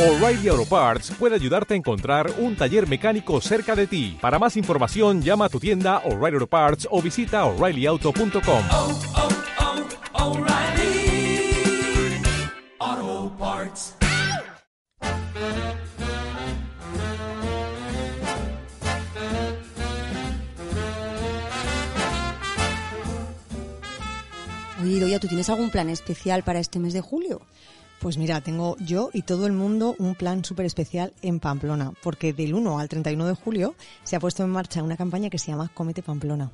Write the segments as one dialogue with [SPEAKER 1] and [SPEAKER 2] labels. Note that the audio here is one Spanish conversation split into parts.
[SPEAKER 1] O'Reilly Auto Parts puede ayudarte a encontrar un taller mecánico cerca de ti. Para más información, llama a tu tienda O'Reilly Auto Parts o visita oreillyauto.com.
[SPEAKER 2] oh, oh, O'Reilly Auto Parts.
[SPEAKER 3] Oye, Idoia, ¿tú tienes algún plan especial para este mes de julio?
[SPEAKER 4] Pues mira, tengo yo y todo el mundo un plan súper especial en Pamplona, porque del 1 al 31 de julio se ha puesto en marcha una campaña que se llama Comete Pamplona.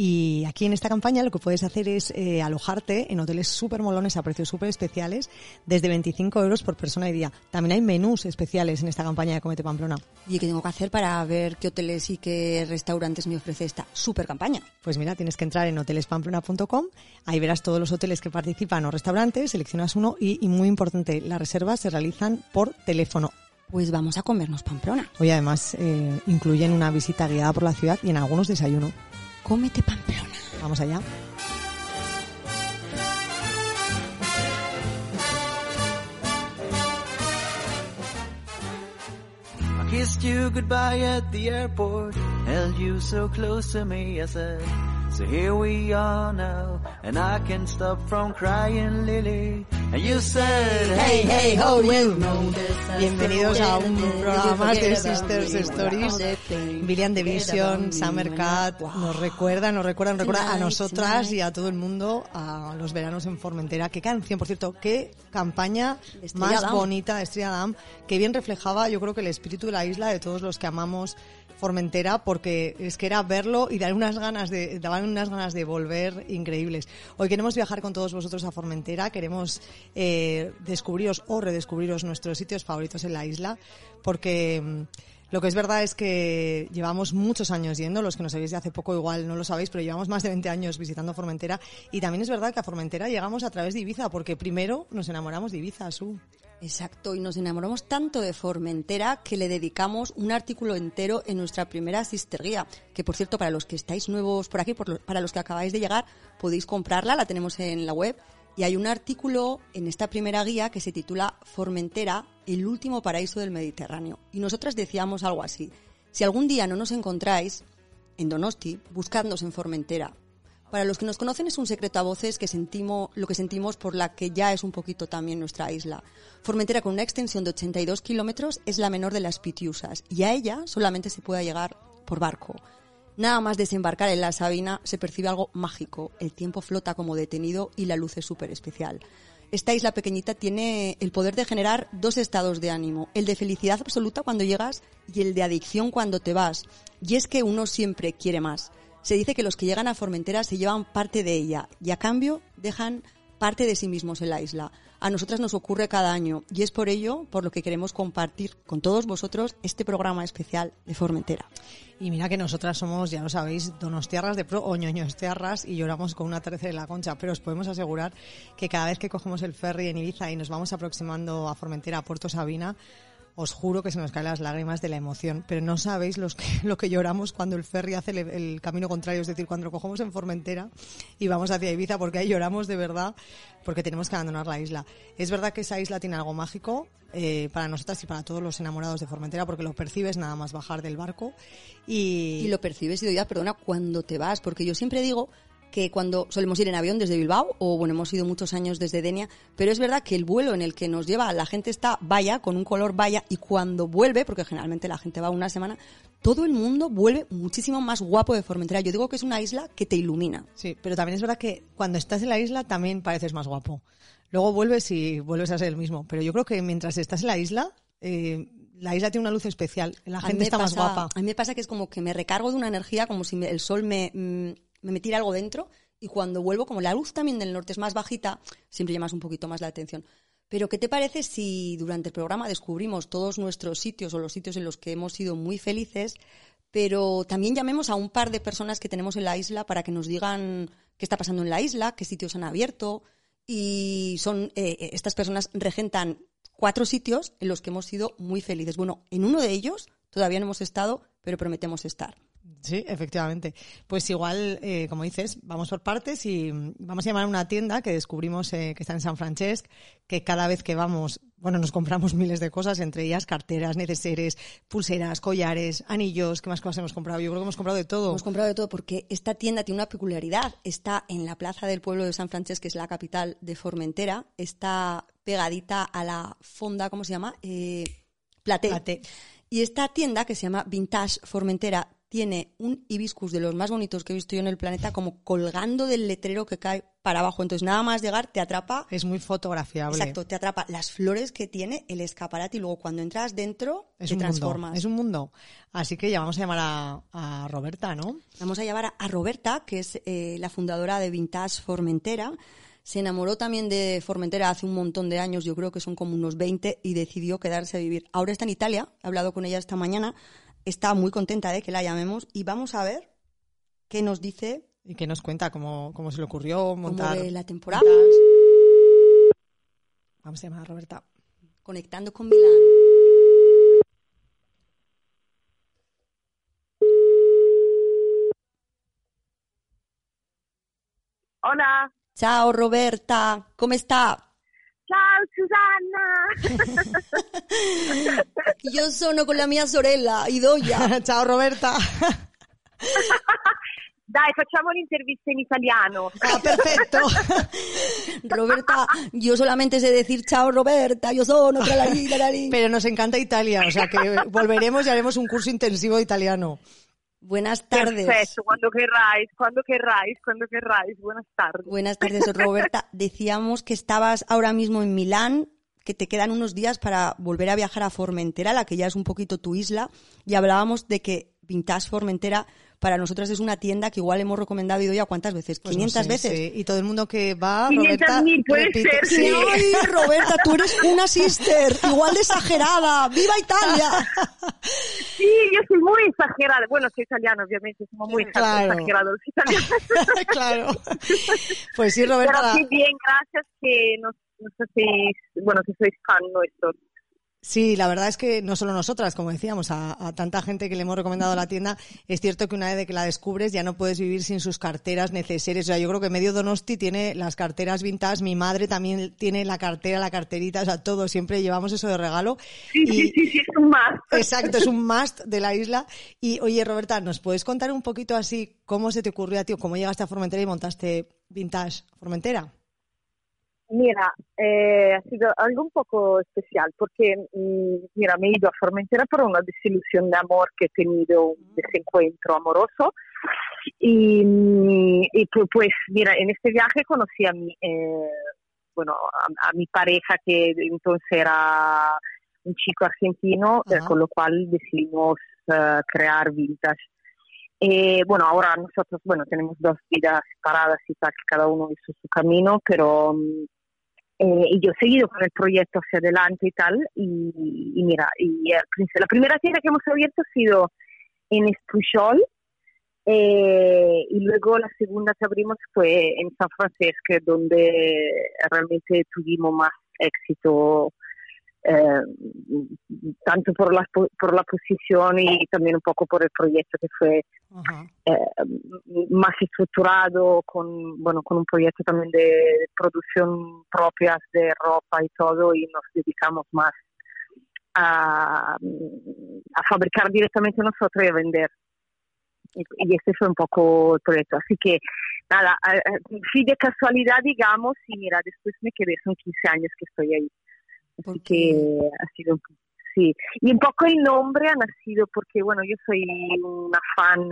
[SPEAKER 4] Y aquí en esta campaña lo que puedes hacer es eh, alojarte en hoteles súper molones a precios súper especiales, desde 25 euros por persona y día. También hay menús especiales en esta campaña de Comete Pamplona.
[SPEAKER 3] ¿Y qué tengo que hacer para ver qué hoteles y qué restaurantes me ofrece esta super campaña?
[SPEAKER 4] Pues mira, tienes que entrar en hotelespamplona.com, ahí verás todos los hoteles que participan o restaurantes, seleccionas uno y, y muy importante, las reservas se realizan por teléfono.
[SPEAKER 3] Pues vamos a comernos Pamplona.
[SPEAKER 4] Hoy además eh, incluyen una visita guiada por la ciudad y en algunos desayuno.
[SPEAKER 3] Cómete Pamplona.
[SPEAKER 4] Vamos allá.
[SPEAKER 5] I kissed you goodbye at the airport, held you so close to me, I said. So here we are now, and I can't stop from crying, Lily. And you said, hey, hey, ho, you know this.
[SPEAKER 4] Bienvenidos a un programa más de Sisters Stories. Billion Division, Summer Cat, nos recuerda, nos recuerda, nos recuerda a nosotras y a todo el mundo a los veranos en Formentera. Qué canción, por cierto, qué campaña más bonita de Estrella Damm, que bien reflejaba, yo creo que el espíritu de la isla de todos los que amamos Formentera porque es que era verlo y dar unas ganas de daban unas ganas de volver increíbles. Hoy queremos viajar con todos vosotros a Formentera, queremos eh, descubriros o redescubriros nuestros sitios favoritos en la isla porque mm, lo que es verdad es que llevamos muchos años yendo, los que nos sabéis de hace poco igual no lo sabéis, pero llevamos más de 20 años visitando Formentera y también es verdad que a Formentera llegamos a través de Ibiza porque primero nos enamoramos de Ibiza, Su.
[SPEAKER 3] Exacto, y nos enamoramos tanto de Formentera que le dedicamos un artículo entero en nuestra primera sister guía, que por cierto, para los que estáis nuevos por aquí, por lo- para los que acabáis de llegar, podéis comprarla, la tenemos en la web, y hay un artículo en esta primera guía que se titula Formentera, el último paraíso del Mediterráneo. Y nosotras decíamos algo así, si algún día no nos encontráis en Donosti, buscadnos en Formentera. Para los que nos conocen es un secreto a voces que sentimos, lo que sentimos por la que ya es un poquito también nuestra isla. Formentera con una extensión de 82 kilómetros es la menor de las Pitiusas y a ella solamente se puede llegar por barco. Nada más desembarcar en la Sabina se percibe algo mágico. El tiempo flota como detenido y la luz es súper especial. Esta isla pequeñita tiene el poder de generar dos estados de ánimo, el de felicidad absoluta cuando llegas y el de adicción cuando te vas. Y es que uno siempre quiere más. Se dice que los que llegan a Formentera se llevan parte de ella y a cambio dejan parte de sí mismos en la isla. A nosotras nos ocurre cada año y es por ello por lo que queremos compartir con todos vosotros este programa especial de Formentera.
[SPEAKER 4] Y mira que nosotras somos, ya lo sabéis, donostiarras de pro o ñoñostiarras y lloramos con una tercera de la concha, pero os podemos asegurar que cada vez que cogemos el ferry en Ibiza y nos vamos aproximando a Formentera, a Puerto Sabina, os juro que se nos caen las lágrimas de la emoción, pero no sabéis lo que lloramos cuando el ferry hace el, el camino contrario, es decir, cuando lo cogemos en Formentera y vamos hacia Ibiza, porque ahí lloramos de verdad, porque tenemos que abandonar la isla. Es verdad que esa isla tiene algo mágico eh, para nosotras y para todos los enamorados de Formentera, porque lo percibes nada más bajar del barco y,
[SPEAKER 3] Y lo percibes y digo, ya, perdona, cuando te vas, porque yo siempre digo que cuando solemos ir en avión desde Bilbao, o bueno, hemos ido muchos años desde Denia, pero es verdad que el vuelo en el que nos lleva la gente está vaya, con un color vaya, y cuando vuelve, porque generalmente la gente va una semana, todo el mundo vuelve muchísimo más guapo de Formentera. Yo digo que es una isla que te ilumina.
[SPEAKER 4] Sí, pero también es verdad que cuando estás en la isla también pareces más guapo. Luego vuelves y vuelves a ser el mismo. Pero yo creo que mientras estás en la isla, eh, la isla tiene una luz especial. La gente está más guapa.
[SPEAKER 3] A mí me pasa que es como que me recargo de una energía, como si me- el sol me, mm, me metiera algo dentro, y cuando vuelvo, como la luz también del norte es más bajita, siempre llamas un poquito más la atención. Pero ¿qué te parece si durante el programa descubrimos todos nuestros sitios o los sitios en los que hemos sido muy felices, pero también llamemos a un par de personas que tenemos en la isla para que nos digan qué está pasando en la isla, qué sitios han abierto, y son eh, estas personas regentan cuatro sitios en los que hemos sido muy felices. Bueno, en uno de ellos todavía no hemos estado, pero prometemos estar.
[SPEAKER 4] Sí, efectivamente. Pues igual, eh, como dices, vamos por partes y vamos a llamar a una tienda que descubrimos eh, que está en San Francesc, que cada vez que vamos bueno, nos compramos miles de cosas, entre ellas carteras, neceseres, pulseras, collares, anillos, ¿qué más cosas hemos comprado? Yo creo que hemos comprado de todo.
[SPEAKER 3] Hemos comprado de todo porque esta tienda tiene una peculiaridad. Está en la plaza del pueblo de San Francesc, que es la capital de Formentera. Está pegadita a la fonda, ¿cómo se llama? Eh, Platé.
[SPEAKER 4] Platé.
[SPEAKER 3] Y esta tienda, que se llama Vintage Formentera, tiene un hibiscus de los más bonitos que he visto yo en el planeta, como colgando del letrero que cae para abajo. Entonces, nada más llegar, te atrapa.
[SPEAKER 4] Es muy fotografiable.
[SPEAKER 3] Exacto, te atrapa las flores que tiene el escaparate y luego cuando entras dentro,
[SPEAKER 4] Es
[SPEAKER 3] te
[SPEAKER 4] un
[SPEAKER 3] transformas.
[SPEAKER 4] mundo. Es un mundo. Así que ya vamos a llamar a, a Roberta, ¿no?
[SPEAKER 3] Vamos a llamar a- a Roberta, que es eh, la fundadora de Vintage Formentera. Se enamoró también de Formentera hace un montón de años, yo creo que son como unos 20, y decidió quedarse a vivir. Ahora está en Italia, he hablado con ella esta mañana, está muy contenta de que la llamemos y vamos a ver qué nos dice
[SPEAKER 4] Y que nos cuenta cómo, cómo se le ocurrió
[SPEAKER 3] cómo
[SPEAKER 4] montar.
[SPEAKER 3] ve la temporada,
[SPEAKER 4] Vamos a llamar a Roberta.
[SPEAKER 3] conectando con Milán.
[SPEAKER 6] Hola,
[SPEAKER 3] Ciao Roberta, come sta?
[SPEAKER 6] Ciao Susanna!
[SPEAKER 3] Io sono con la mia sorella Idoia.
[SPEAKER 4] Chao, Roberta.
[SPEAKER 6] Dai, facciamo l'intervista in italiano.
[SPEAKER 4] Ah, perfecto.
[SPEAKER 3] Roberta, yo solamente sé decir ciao Roberta, yo sono.
[SPEAKER 4] Pero nos encanta Italia, o sea que volveremos y haremos un curso intensivo de italiano.
[SPEAKER 3] Buenas tardes.
[SPEAKER 6] Perfetto, quando querráis, quando querráis, quando querráis. Buenas tardes.
[SPEAKER 3] Buenas tardes, Roberta. Decíamos que estabas ahora mismo en Milán, que te quedan unos días para volver a viajar a Formentera, la que ya es un poquito tu isla, y hablábamos de que Vintage Formentera para nosotras es una tienda que igual hemos recomendado ya cuántas veces,
[SPEAKER 4] Pues no
[SPEAKER 3] 500
[SPEAKER 4] sé,
[SPEAKER 3] veces.
[SPEAKER 4] sí. Y todo el mundo que va,
[SPEAKER 6] 500.000
[SPEAKER 4] Roberta,
[SPEAKER 6] puede
[SPEAKER 4] repite.
[SPEAKER 6] ser, sí.
[SPEAKER 3] ¡Ay, Roberta, tú eres una sister, igual de exagerada! ¡Viva Italia!
[SPEAKER 6] Sí, yo soy muy exagerada. Bueno, soy italiano, obviamente, somos muy
[SPEAKER 4] Claro.
[SPEAKER 6] exagerados italianos.
[SPEAKER 4] claro. Pues sí,
[SPEAKER 6] Pero
[SPEAKER 4] Roberta.
[SPEAKER 6] sí, bien, gracias que nos, nos hacéis, bueno, que sois fan nuestros.
[SPEAKER 4] Sí, la verdad es que no solo nosotras, como decíamos, a, a tanta gente que le hemos recomendado la tienda, es cierto que una vez que la descubres ya no puedes vivir sin sus carteras necesarias. O sea, yo creo que medio Donosti tiene las carteras vintage, mi madre también tiene la cartera, la carterita, o sea, todo, siempre llevamos eso de regalo.
[SPEAKER 6] Sí,
[SPEAKER 4] Y-
[SPEAKER 6] sí, sí, sí, es un más.
[SPEAKER 4] Exacto, es un must de la isla. Y oye, Roberta, ¿nos puedes contar un poquito así cómo se te ocurrió a ti, cómo llegaste a Formentera y montaste Vintage Formentera?
[SPEAKER 6] Mira, eh, ha sido algo un poco especial porque, mm, mira, me he ido a Formentera por una desilusión de amor que he tenido, un desencuentro amoroso. Y, mm, y pu- pues, mira, en este viaje conocí a mi, eh, bueno, a, a mi pareja que entonces era un chico argentino, eh,
[SPEAKER 4] Ajá.
[SPEAKER 6] con lo cual decidimos eh, crear Vintage. Eh, bueno, ahora nosotros, bueno, tenemos dos vidas separadas y tal, cada uno hizo su camino, pero mm, eh, y yo he seguido con el proyecto hacia adelante y tal, y, mira, y la primera tienda que hemos abierto ha sido en Espuchol, eh, y luego la segunda que abrimos fue en San Francisco, donde realmente tuvimos más éxito, eh, tanto por la, po- por la posición y también un poco por el proyecto que fue eh, más estructurado, con, bueno, con un proyecto también de producción propia de ropa y todo, y nos dedicamos más a, a fabricar directamente nosotros y a vender. Y, y este fue un poco el proyecto. Así que, nada, a- sí de casualidad, digamos, y mira, después me quedé, son 15 años que estoy ahí. Así
[SPEAKER 3] Porque-
[SPEAKER 6] que ha sido Sí, y un poco el nombre ha nacido porque, bueno, yo soy una fan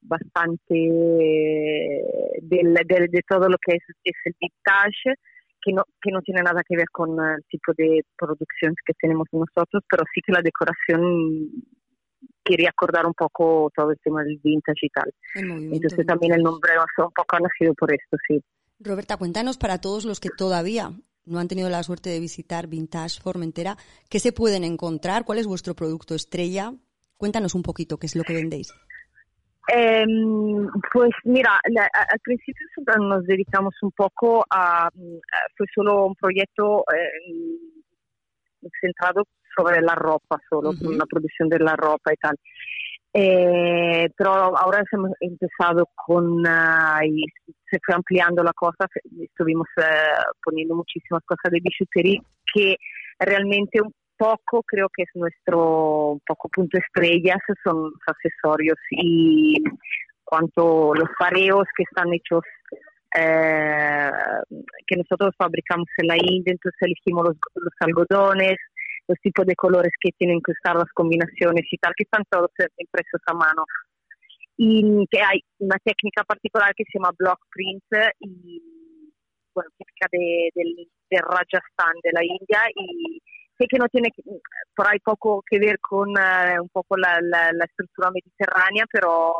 [SPEAKER 6] bastante eh, del- del- de todo lo que es, es el vintage, que no, que no tiene nada que ver con el tipo de producción que tenemos nosotros, pero sí que la decoración quería acordar un poco todo el tema del vintage y tal. Entonces también el nombre ha sido un poco ha nacido por esto, sí.
[SPEAKER 3] Roberta, cuéntanos para todos los que todavía no han tenido la suerte de visitar Vintage Formentera, ¿qué se pueden encontrar? ¿Cuál es vuestro producto estrella? Cuéntanos un poquito qué es lo que vendéis.
[SPEAKER 6] Em, pues mira, la- al principio nos dedicamos un poco a, fue solo un proyecto eh, centrado sobre la ropa, solo
[SPEAKER 3] Ujú.
[SPEAKER 6] la producción de la ropa y tal. Eh, pero ahora hemos empezado con, y se fue ampliando la cosa, estuvimos eh, poniendo muchísimas cosas de bijutería que realmente un poco creo que es nuestro poco punto estrellas, son los accesorios y cuanto los pareos que están hechos eh, que nosotros fabricamos en la India, entonces elegimos los algodones, los tipos de colores que tienen que usar, las combinaciones y tal, que están todos impresos a mano. Y que hay una técnica particular que se llama block print y, bueno, típica de, del, de Rajasthan, de la India, y sé que no tiene por ahí poco que ver con uh, un poco la, la, la, estructura mediterránea, pero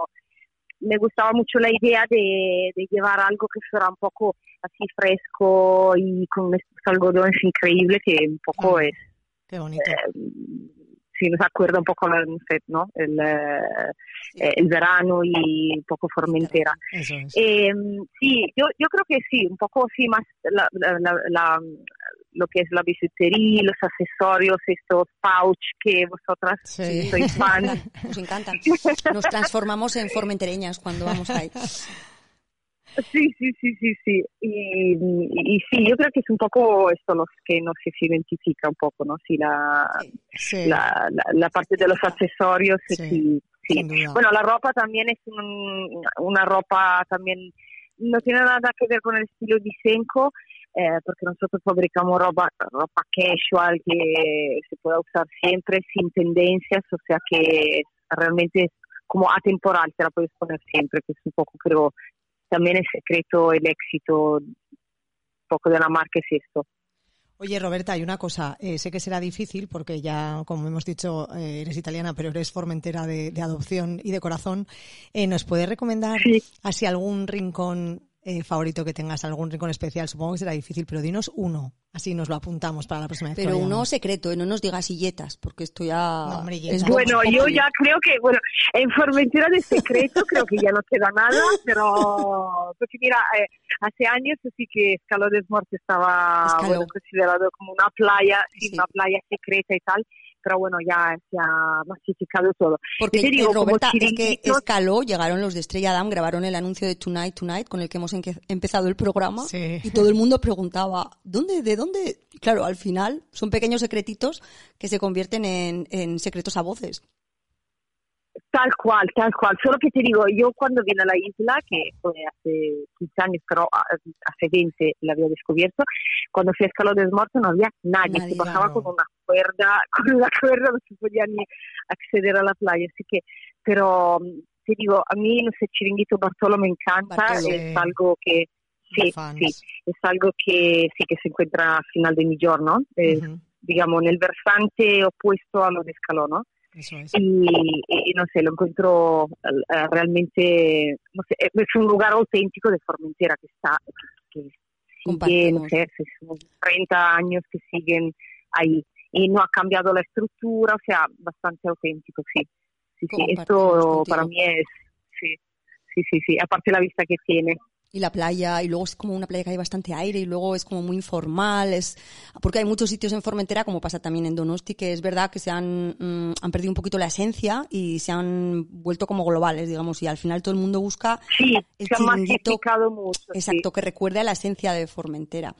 [SPEAKER 6] me gustaba mucho la idea de, de, llevar algo que fuera un poco así fresco y con estos algodones increíbles que un poco es
[SPEAKER 4] Qué bonito.
[SPEAKER 6] Eh, sí, nos acuerda un poco ¿no? El, eh, el verano y un poco Formentera.
[SPEAKER 4] Eso es.
[SPEAKER 6] Eh, sí, yo, yo creo que sí, un poco sí más la, la, la, lo que es la bisutería, los accesorios, estos pouch que vosotras
[SPEAKER 4] Sí.
[SPEAKER 6] sois fan.
[SPEAKER 3] Nos encantan. Nos transformamos en formentereñas cuando vamos ahí.
[SPEAKER 6] Sí, sí, sí, sí, sí. Y, y, y sí, yo creo que es un poco esto lo que nos identifica un poco, ¿no? Sí, la,
[SPEAKER 4] Sí.
[SPEAKER 6] la, la, la parte de los accesorios,
[SPEAKER 4] Sí,
[SPEAKER 6] sí. Bueno, la ropa también es un- una ropa también, no tiene nada que ver con el estilo Disenco, eh, porque nosotros fabricamos ropa, ropa casual que se pueda usar siempre sin tendencias, o sea que realmente es como atemporal, te la puedes poner siempre, que es un poco, creo, también el secreto, el éxito, un poco de la marca es esto.
[SPEAKER 4] Oye, Roberta, hay una cosa. eh, sé que será difícil porque ya, como hemos dicho, eh, eres italiana, pero eres formentera de, de adopción y de corazón. Eh, ¿Nos puedes recomendar
[SPEAKER 6] Sí.
[SPEAKER 4] así algún rincón eh, favorito que tengas, algún rincón especial? Supongo que será difícil, pero dinos uno. Así nos lo apuntamos para la próxima vez.
[SPEAKER 3] Pero uno secreto, y no nos digas silletas, porque esto ya
[SPEAKER 4] No, hombre,
[SPEAKER 3] es
[SPEAKER 4] yetas.
[SPEAKER 3] Vox
[SPEAKER 6] Bueno, yo ya creo que, bueno, en Formentera de secreto creo que ya no queda nada, pero porque mira, eh, hace años sí que Escaló de Morte estaba bueno, considerado como una playa, sí,
[SPEAKER 3] Sí.
[SPEAKER 6] una playa secreta y tal, pero bueno, ya se ha masificado todo.
[SPEAKER 3] Porque,
[SPEAKER 6] te digo,
[SPEAKER 3] eh, Roberta,
[SPEAKER 6] como
[SPEAKER 3] es que escaló, llegaron los de Estrella Damm, grabaron el anuncio de Tonight Tonight con el que hemos empezado el programa
[SPEAKER 4] Sí.
[SPEAKER 3] y todo el mundo preguntaba, ¿dónde, de dónde? Claro, al final son pequeños secretitos que se convierten en, en secretos a voces.
[SPEAKER 6] Tal cual, tal cual. Solo que te digo, yo cuando vine a la isla, que fue hace 15 años, pero hace 20 la había descubierto, cuando fui a Escaló de Morte no había nadie,
[SPEAKER 3] Nadie,
[SPEAKER 6] se bajaba
[SPEAKER 4] claro.
[SPEAKER 6] con una cuerda, con una cuerda no se podía ni acceder a la playa, así que, pero te digo, a mí, no sé, Chiringuito Bartolo me encanta,
[SPEAKER 3] Bartolo.
[SPEAKER 6] es algo que, sí, sí, es algo que sí que se encuentra a final de mi giorno, eh, digamos, en el versante opuesto a lo de Escaló, ¿no?
[SPEAKER 4] Eso es.
[SPEAKER 6] y, y no sé, lo encuentro eh, realmente, no sé, es un lugar auténtico de Formentera que está, que sigue, no sé, unos 30 años que siguen ahí y no ha cambiado la estructura, o sea, bastante auténtico, sí. Sí, sí, esto para mí es, sí, sí, sí, sí, aparte la vista que tiene.
[SPEAKER 3] Y la playa, y luego es como una playa que hay bastante aire, y luego es como muy informal, es porque hay muchos sitios en Formentera, como pasa también en Donosti, que es verdad que se han, mm, han perdido un poquito la esencia y se han vuelto como globales, digamos, y al final todo el mundo busca
[SPEAKER 6] Sí,
[SPEAKER 3] El
[SPEAKER 6] se ha
[SPEAKER 3] chiringuito-
[SPEAKER 6] masificado mucho. sí.
[SPEAKER 3] Exacto, que recuerde a la esencia de Formentera.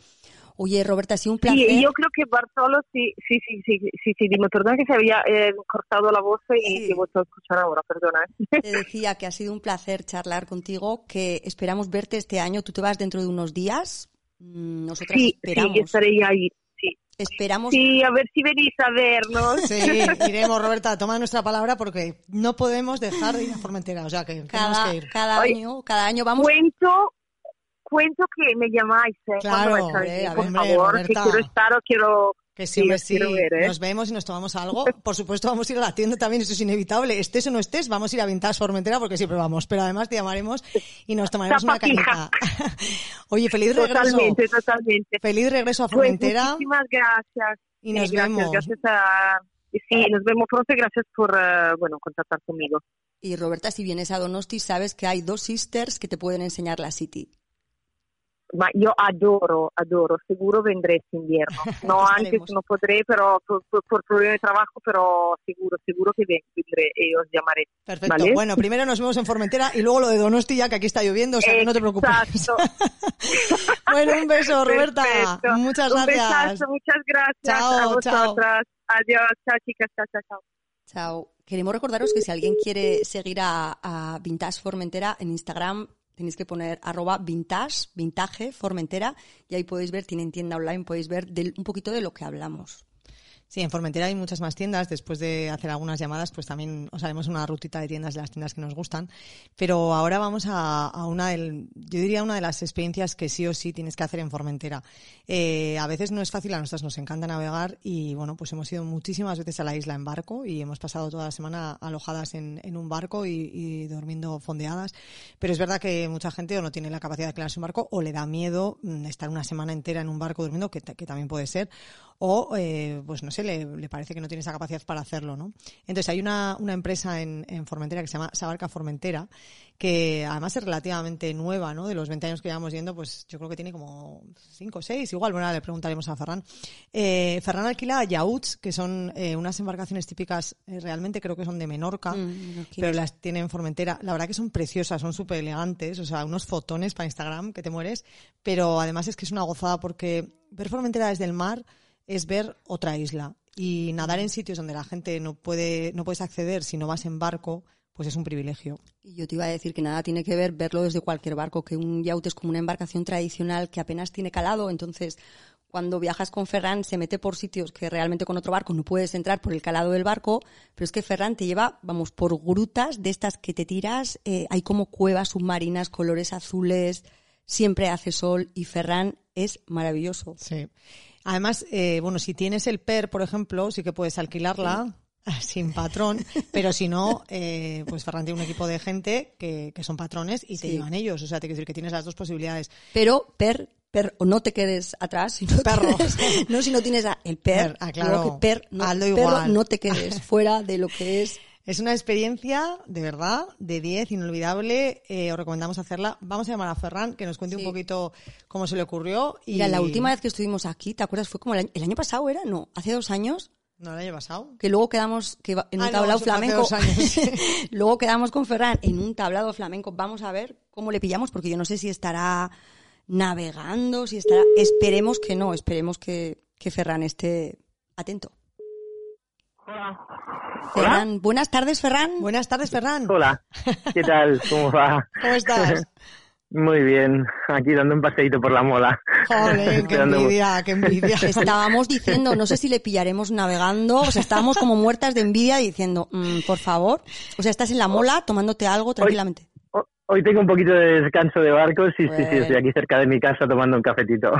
[SPEAKER 3] Oye, Roberta, ha sido un
[SPEAKER 6] Sí,
[SPEAKER 3] placer.
[SPEAKER 6] y yo creo que Bartolo, sí, sí, sí, sí, sí, sí, dime, perdona que se había eh, cortado la voz y
[SPEAKER 3] Sí.
[SPEAKER 6] te vuelto a escuchar ahora, perdona.
[SPEAKER 3] Te decía que ha sido un placer charlar contigo, que esperamos verte este año. Tú te vas dentro de unos días. Mm, Nosotras
[SPEAKER 6] Sí, sí,
[SPEAKER 3] esperamos.
[SPEAKER 6] yo estaré ahí, sí.
[SPEAKER 3] Esperamos.
[SPEAKER 6] Sí, a ver si venís a vernos.
[SPEAKER 4] Sí, iremos, Roberta, toma nuestra palabra porque no podemos dejar de ir a Formentera, o sea que tenemos
[SPEAKER 3] Cada,
[SPEAKER 4] que ir.
[SPEAKER 3] cada
[SPEAKER 6] Oye,
[SPEAKER 3] año, cada año vamos.
[SPEAKER 6] Cuento, cuento que me llamáis, ¿eh?
[SPEAKER 4] Claro,
[SPEAKER 6] a
[SPEAKER 3] hombre,
[SPEAKER 6] venir,
[SPEAKER 3] a
[SPEAKER 6] por
[SPEAKER 3] ver,
[SPEAKER 4] hombre,
[SPEAKER 6] favor, que
[SPEAKER 4] Roberta.
[SPEAKER 6] quiero estar o quiero...
[SPEAKER 4] Que sí,
[SPEAKER 6] Sí,
[SPEAKER 4] sí.
[SPEAKER 6] quiero ver, ¿eh?
[SPEAKER 4] Nos vemos y nos tomamos algo. Por supuesto, vamos a ir a la tienda también, eso es inevitable. Estés o no estés, vamos a ir a Vintage Formentera porque siempre vamos. Pero además te llamaremos y nos tomaremos una
[SPEAKER 6] Tapa
[SPEAKER 4] cañita. Oye, feliz regreso.
[SPEAKER 6] Totalmente, totalmente.
[SPEAKER 4] Feliz regreso a
[SPEAKER 6] Pues
[SPEAKER 4] Formentera.
[SPEAKER 6] muchísimas gracias.
[SPEAKER 4] Y
[SPEAKER 6] Eh,
[SPEAKER 4] nos
[SPEAKER 6] gracias,
[SPEAKER 4] vemos.
[SPEAKER 6] Gracias a... Sí, nos vemos pronto y gracias por, eh, bueno, contactar conmigo.
[SPEAKER 3] Y Roberta, si vienes a Donosti, sabes que hay dos sisters que te pueden enseñar la City.
[SPEAKER 6] Ma io adoro, adoro, seguro vendré este invierno. No
[SPEAKER 3] Aquí
[SPEAKER 6] antes
[SPEAKER 3] estaremos.
[SPEAKER 6] no podré, pero por, problema de trabajo, pero seguro, seguro que ven- vendré y os llamaré.
[SPEAKER 4] Perfecto.
[SPEAKER 6] ¿vale?
[SPEAKER 4] Bueno, primero nos vemos en Formentera y luego lo de Donostia, que aquí está lloviendo, o sea que no te preocupes.
[SPEAKER 6] Exacto.
[SPEAKER 4] bueno, un beso, Roberta.
[SPEAKER 6] Perfecto.
[SPEAKER 4] Muchas
[SPEAKER 6] Un
[SPEAKER 4] gracias.
[SPEAKER 6] besazo, muchas gracias
[SPEAKER 4] Chao,
[SPEAKER 6] a
[SPEAKER 4] chao.
[SPEAKER 6] vosotras. Adiós, chao chicas, chao, chao, chao.
[SPEAKER 3] Chao. Queremos recordaros que si alguien quiere seguir a, a Vintage Formentera en Instagram, tenéis que poner arroba vintage, vintage Formentera, y ahí podéis ver, tienen tienda online, podéis ver del- un poquito de lo que hablamos.
[SPEAKER 4] Sí, en Formentera hay muchas más tiendas. Después de hacer algunas llamadas, pues también os haremos una rutita de tiendas de las tiendas que nos gustan. Pero ahora vamos a, a una del, yo diría una de las experiencias que sí o sí tienes que hacer en Formentera. Eh, a veces no es fácil, a nosotras nos encanta navegar y bueno, pues hemos ido muchísimas veces a la isla en barco y hemos pasado toda la semana alojadas en, en un barco y, durmiendo fondeadas. Pero es verdad que mucha gente o no tiene la capacidad de quedarse en barco o le da miedo mm, estar una semana entera en un barco durmiendo, que también puede ser, o eh, pues no sé, le, le parece que no tiene esa capacidad para hacerlo, ¿no? Entonces hay una, una empresa en, en Formentera que se llama Sabarca Formentera, que además es relativamente nueva, ¿no? De los 20 años que llevamos yendo, pues yo creo que tiene como 5 o 6, igual, bueno, ahora le preguntaremos a Ferran. Eh, Ferran alquila yachts, que son eh, unas embarcaciones típicas, eh, realmente creo que son de Menorca,
[SPEAKER 3] Mm,
[SPEAKER 4] pero las tiene en Formentera. La verdad que son preciosas, son súper elegantes, o sea, unos fotones para Instagram que te mueres, pero además es que es una gozada porque ver Formentera desde el mar es ver otra isla y nadar en sitios donde la gente no puede no puedes acceder si no vas en barco, pues es un privilegio.
[SPEAKER 3] Y yo te iba a decir que nada tiene que ver verlo desde cualquier barco, que un yacht es como una embarcación tradicional que apenas tiene calado, entonces cuando viajas con Ferran se mete por sitios que realmente con otro barco no puedes entrar por el calado del barco, pero es que Ferran te lleva, vamos, por grutas de estas que te tiras, eh, hay como cuevas submarinas, colores azules, siempre hace sol y Ferran es maravilloso.
[SPEAKER 4] Sí. Además, eh, bueno, si tienes el PER, por ejemplo, sí que puedes alquilarla sin patrón, pero si no, eh, pues Ferran tiene un equipo de gente que, que son patrones y te
[SPEAKER 3] Sí.
[SPEAKER 4] llevan ellos. O sea, te quiero decir que tienes las dos posibilidades.
[SPEAKER 3] Pero per, per, o no te quedes atrás, si no
[SPEAKER 4] Perro.
[SPEAKER 3] tienes- no si no tienes el per,
[SPEAKER 4] Per, ah, claro.
[SPEAKER 3] que per, no, perro, no te quedes fuera de lo que es
[SPEAKER 4] Es una experiencia, de verdad, de 10, inolvidable. Eh, os recomendamos hacerla. Vamos a llamar a Ferran, que nos cuente
[SPEAKER 3] Sí.
[SPEAKER 4] un poquito cómo se le ocurrió. Y...
[SPEAKER 3] Mira, la última vez que estuvimos aquí, ¿te acuerdas? Fue como el año, el año pasado, ¿era? No, hace dos años,
[SPEAKER 4] ¿No el año pasado?
[SPEAKER 3] que luego quedamos que en un
[SPEAKER 4] Ah,
[SPEAKER 3] tablado flamenco.
[SPEAKER 4] dos años.
[SPEAKER 3] luego quedamos con Ferran en un tablado flamenco. Vamos a ver cómo le pillamos, porque yo no sé si estará navegando, si estará. Esperemos que no, esperemos que, que Ferran esté atento.
[SPEAKER 7] Hola.
[SPEAKER 3] Ferran, buenas tardes, Ferran.
[SPEAKER 4] Buenas tardes, Ferran.
[SPEAKER 7] Hola. ¿Qué tal? ¿Cómo va?
[SPEAKER 4] ¿Cómo estás?
[SPEAKER 7] Muy bien. Aquí dando un paseíto por la mola.
[SPEAKER 4] Joder, qué envidia, qué envidia.
[SPEAKER 3] Estábamos diciendo, no sé si le pillaremos navegando, o sea, estábamos como muertas de envidia diciendo, "Mm, por favor, o sea, estás en la mola tomándote algo tranquilamente.
[SPEAKER 7] Hoy tengo un poquito de descanso de barco. Sí, sí, sí. Estoy aquí cerca de mi casa tomando un cafetito.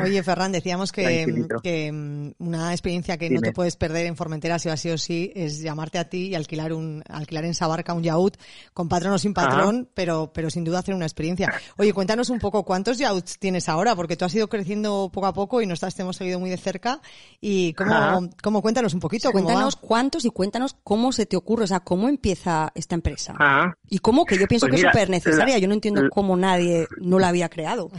[SPEAKER 4] Oye, Ferran, decíamos que, mm, una experiencia que no te puedes perder en Formentera, si va sí o sí, es llamarte a ti y alquilar un alquilar en Sabarca un yacht, con patrón o sin patrón, pero, pero sin duda hacer una experiencia. Oye, cuéntanos un poco, ¿cuántos yachts tienes ahora? Porque tú has ido creciendo poco a poco y nosotras te hemos seguido muy de cerca. Y cómo,
[SPEAKER 7] Ajá.
[SPEAKER 4] cómo cuéntanos un poquito, cómo?
[SPEAKER 3] Cuéntanos cuántos y cuéntanos cómo se te ocurre, o sea, cómo empieza esta empresa. Y cómo, que yo pienso
[SPEAKER 7] Pues
[SPEAKER 3] que es súper necesaria, yo no entiendo
[SPEAKER 7] la-
[SPEAKER 3] cómo nadie no la había creado.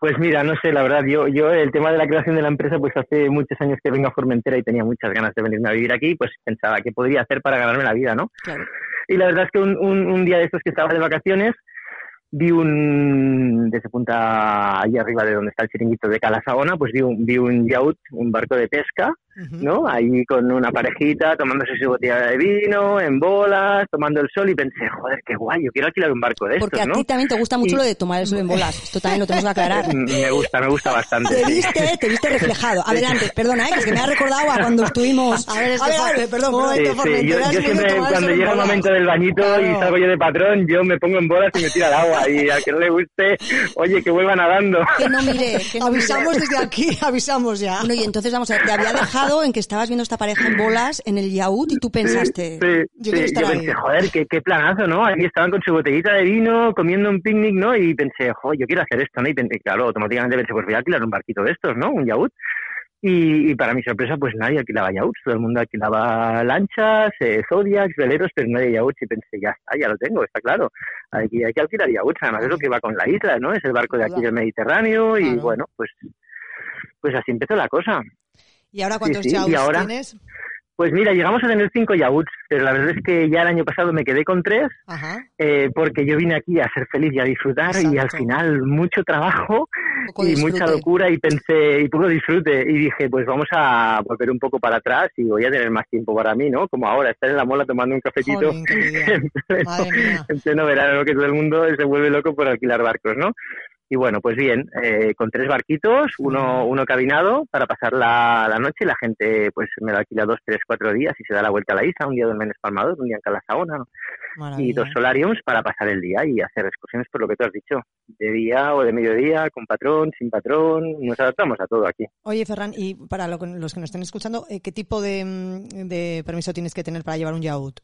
[SPEAKER 7] pues mira, no sé, la verdad, yo, yo el tema de la creación de la empresa, pues hace muchos años que vengo a Formentera y tenía muchas ganas de venirme a vivir aquí, pues pensaba qué podría hacer para ganarme la vida, ¿no?
[SPEAKER 3] Claro.
[SPEAKER 7] Y la verdad es que un, un, un día de estos que estaba de vacaciones, vi un, desde punta allí arriba de donde está el chiringuito de Calasaona, pues vi un, vi un yacht, un barco de pesca, ¿no? Ahí con una parejita, tomándose su botella de vino, en bolas, tomando el sol y pensé, joder, qué guay, yo quiero alquilar un barco de estos,
[SPEAKER 3] Porque a
[SPEAKER 7] ¿no?
[SPEAKER 3] ti también te gusta mucho
[SPEAKER 7] Y-
[SPEAKER 3] lo de tomar el sol en bolas. Esto también lo tenemos que aclarar.
[SPEAKER 7] Me gusta, me gusta bastante.
[SPEAKER 3] Te viste, te viste reflejado. Adelante, perdona, ¿eh? que es que me ha recordado a cuando estuvimos.
[SPEAKER 4] A ver, es que fue- perdón,
[SPEAKER 3] un
[SPEAKER 4] un
[SPEAKER 3] momento,
[SPEAKER 7] Sí,
[SPEAKER 4] momento,
[SPEAKER 7] sí, Yo, yo siempre cuando llega el momento del bañito y
[SPEAKER 4] Claro.
[SPEAKER 7] salgo yo de patrón, yo me pongo en bolas y me tiro al agua. Y al que no le guste, oye, que vuelva nadando.
[SPEAKER 3] Que no mire, que no mire.
[SPEAKER 4] Avisamos desde aquí, avisamos ya.
[SPEAKER 3] Bueno, y entonces vamos a ver, te había dejado en que estabas viendo esta pareja en bolas en el yacht y tú pensaste.
[SPEAKER 7] Sí,
[SPEAKER 4] Yo
[SPEAKER 7] sí,
[SPEAKER 4] quiero estar
[SPEAKER 7] yo
[SPEAKER 4] ahí.
[SPEAKER 7] pensé, joder, qué, qué planazo, ¿no? Ahí estaban con su botellita de vino, comiendo un picnic, ¿no? Y pensé, joder, yo quiero hacer esto, ¿no? Y pensé, claro, automáticamente pensé, pues voy a alquilar un barquito de estos, ¿no? Un yacht. Y, y para mi sorpresa, pues nadie alquilaba yachts, todo el mundo alquilaba lanchas, eh, zodiacs, veleros, pero nadie yachts y pensé, ya está, ya lo tengo, está claro. Hay hay que alquilar yachts, además es lo que va con la isla, ¿no? Es el barco de aquí del Mediterráneo y
[SPEAKER 4] Claro.
[SPEAKER 7] bueno, pues, pues así empezó la cosa.
[SPEAKER 4] ¿Y ahora cuántos
[SPEAKER 7] sí, ahora-
[SPEAKER 4] tienes?
[SPEAKER 7] Pues mira, llegamos a tener cinco yachts, pero la verdad es que ya el año pasado me quedé con tres
[SPEAKER 4] Ajá.
[SPEAKER 7] eh, porque yo vine aquí a ser feliz y a disfrutar y al final mucho trabajo y
[SPEAKER 3] disfrute.
[SPEAKER 7] mucha locura y pensé y poco disfrute y dije pues vamos a volver un poco para atrás y voy a tener más tiempo para mí, ¿no? Como ahora estar en la mola tomando un cafetito
[SPEAKER 4] envidia.
[SPEAKER 7] en pleno, en pleno verano que todo el mundo se vuelve loco por alquilar barcos, ¿no? Y bueno, pues bien, eh, con tres barquitos, uno, uno cabinado para pasar la, la noche. La gente pues me lo alquila dos, tres, cuatro días y se da la vuelta a la isla. Un día duerme en Espalmador, un día en Calasaona. y dos solariums para pasar el día y hacer excursiones por lo que tú has dicho, de día o de mediodía, con patrón, sin patrón, nos adaptamos a todo aquí.
[SPEAKER 4] Oye, Ferran, y para los que nos estén escuchando, eh, ¿qué tipo de, mm, de permiso tienes que tener para llevar un yacht?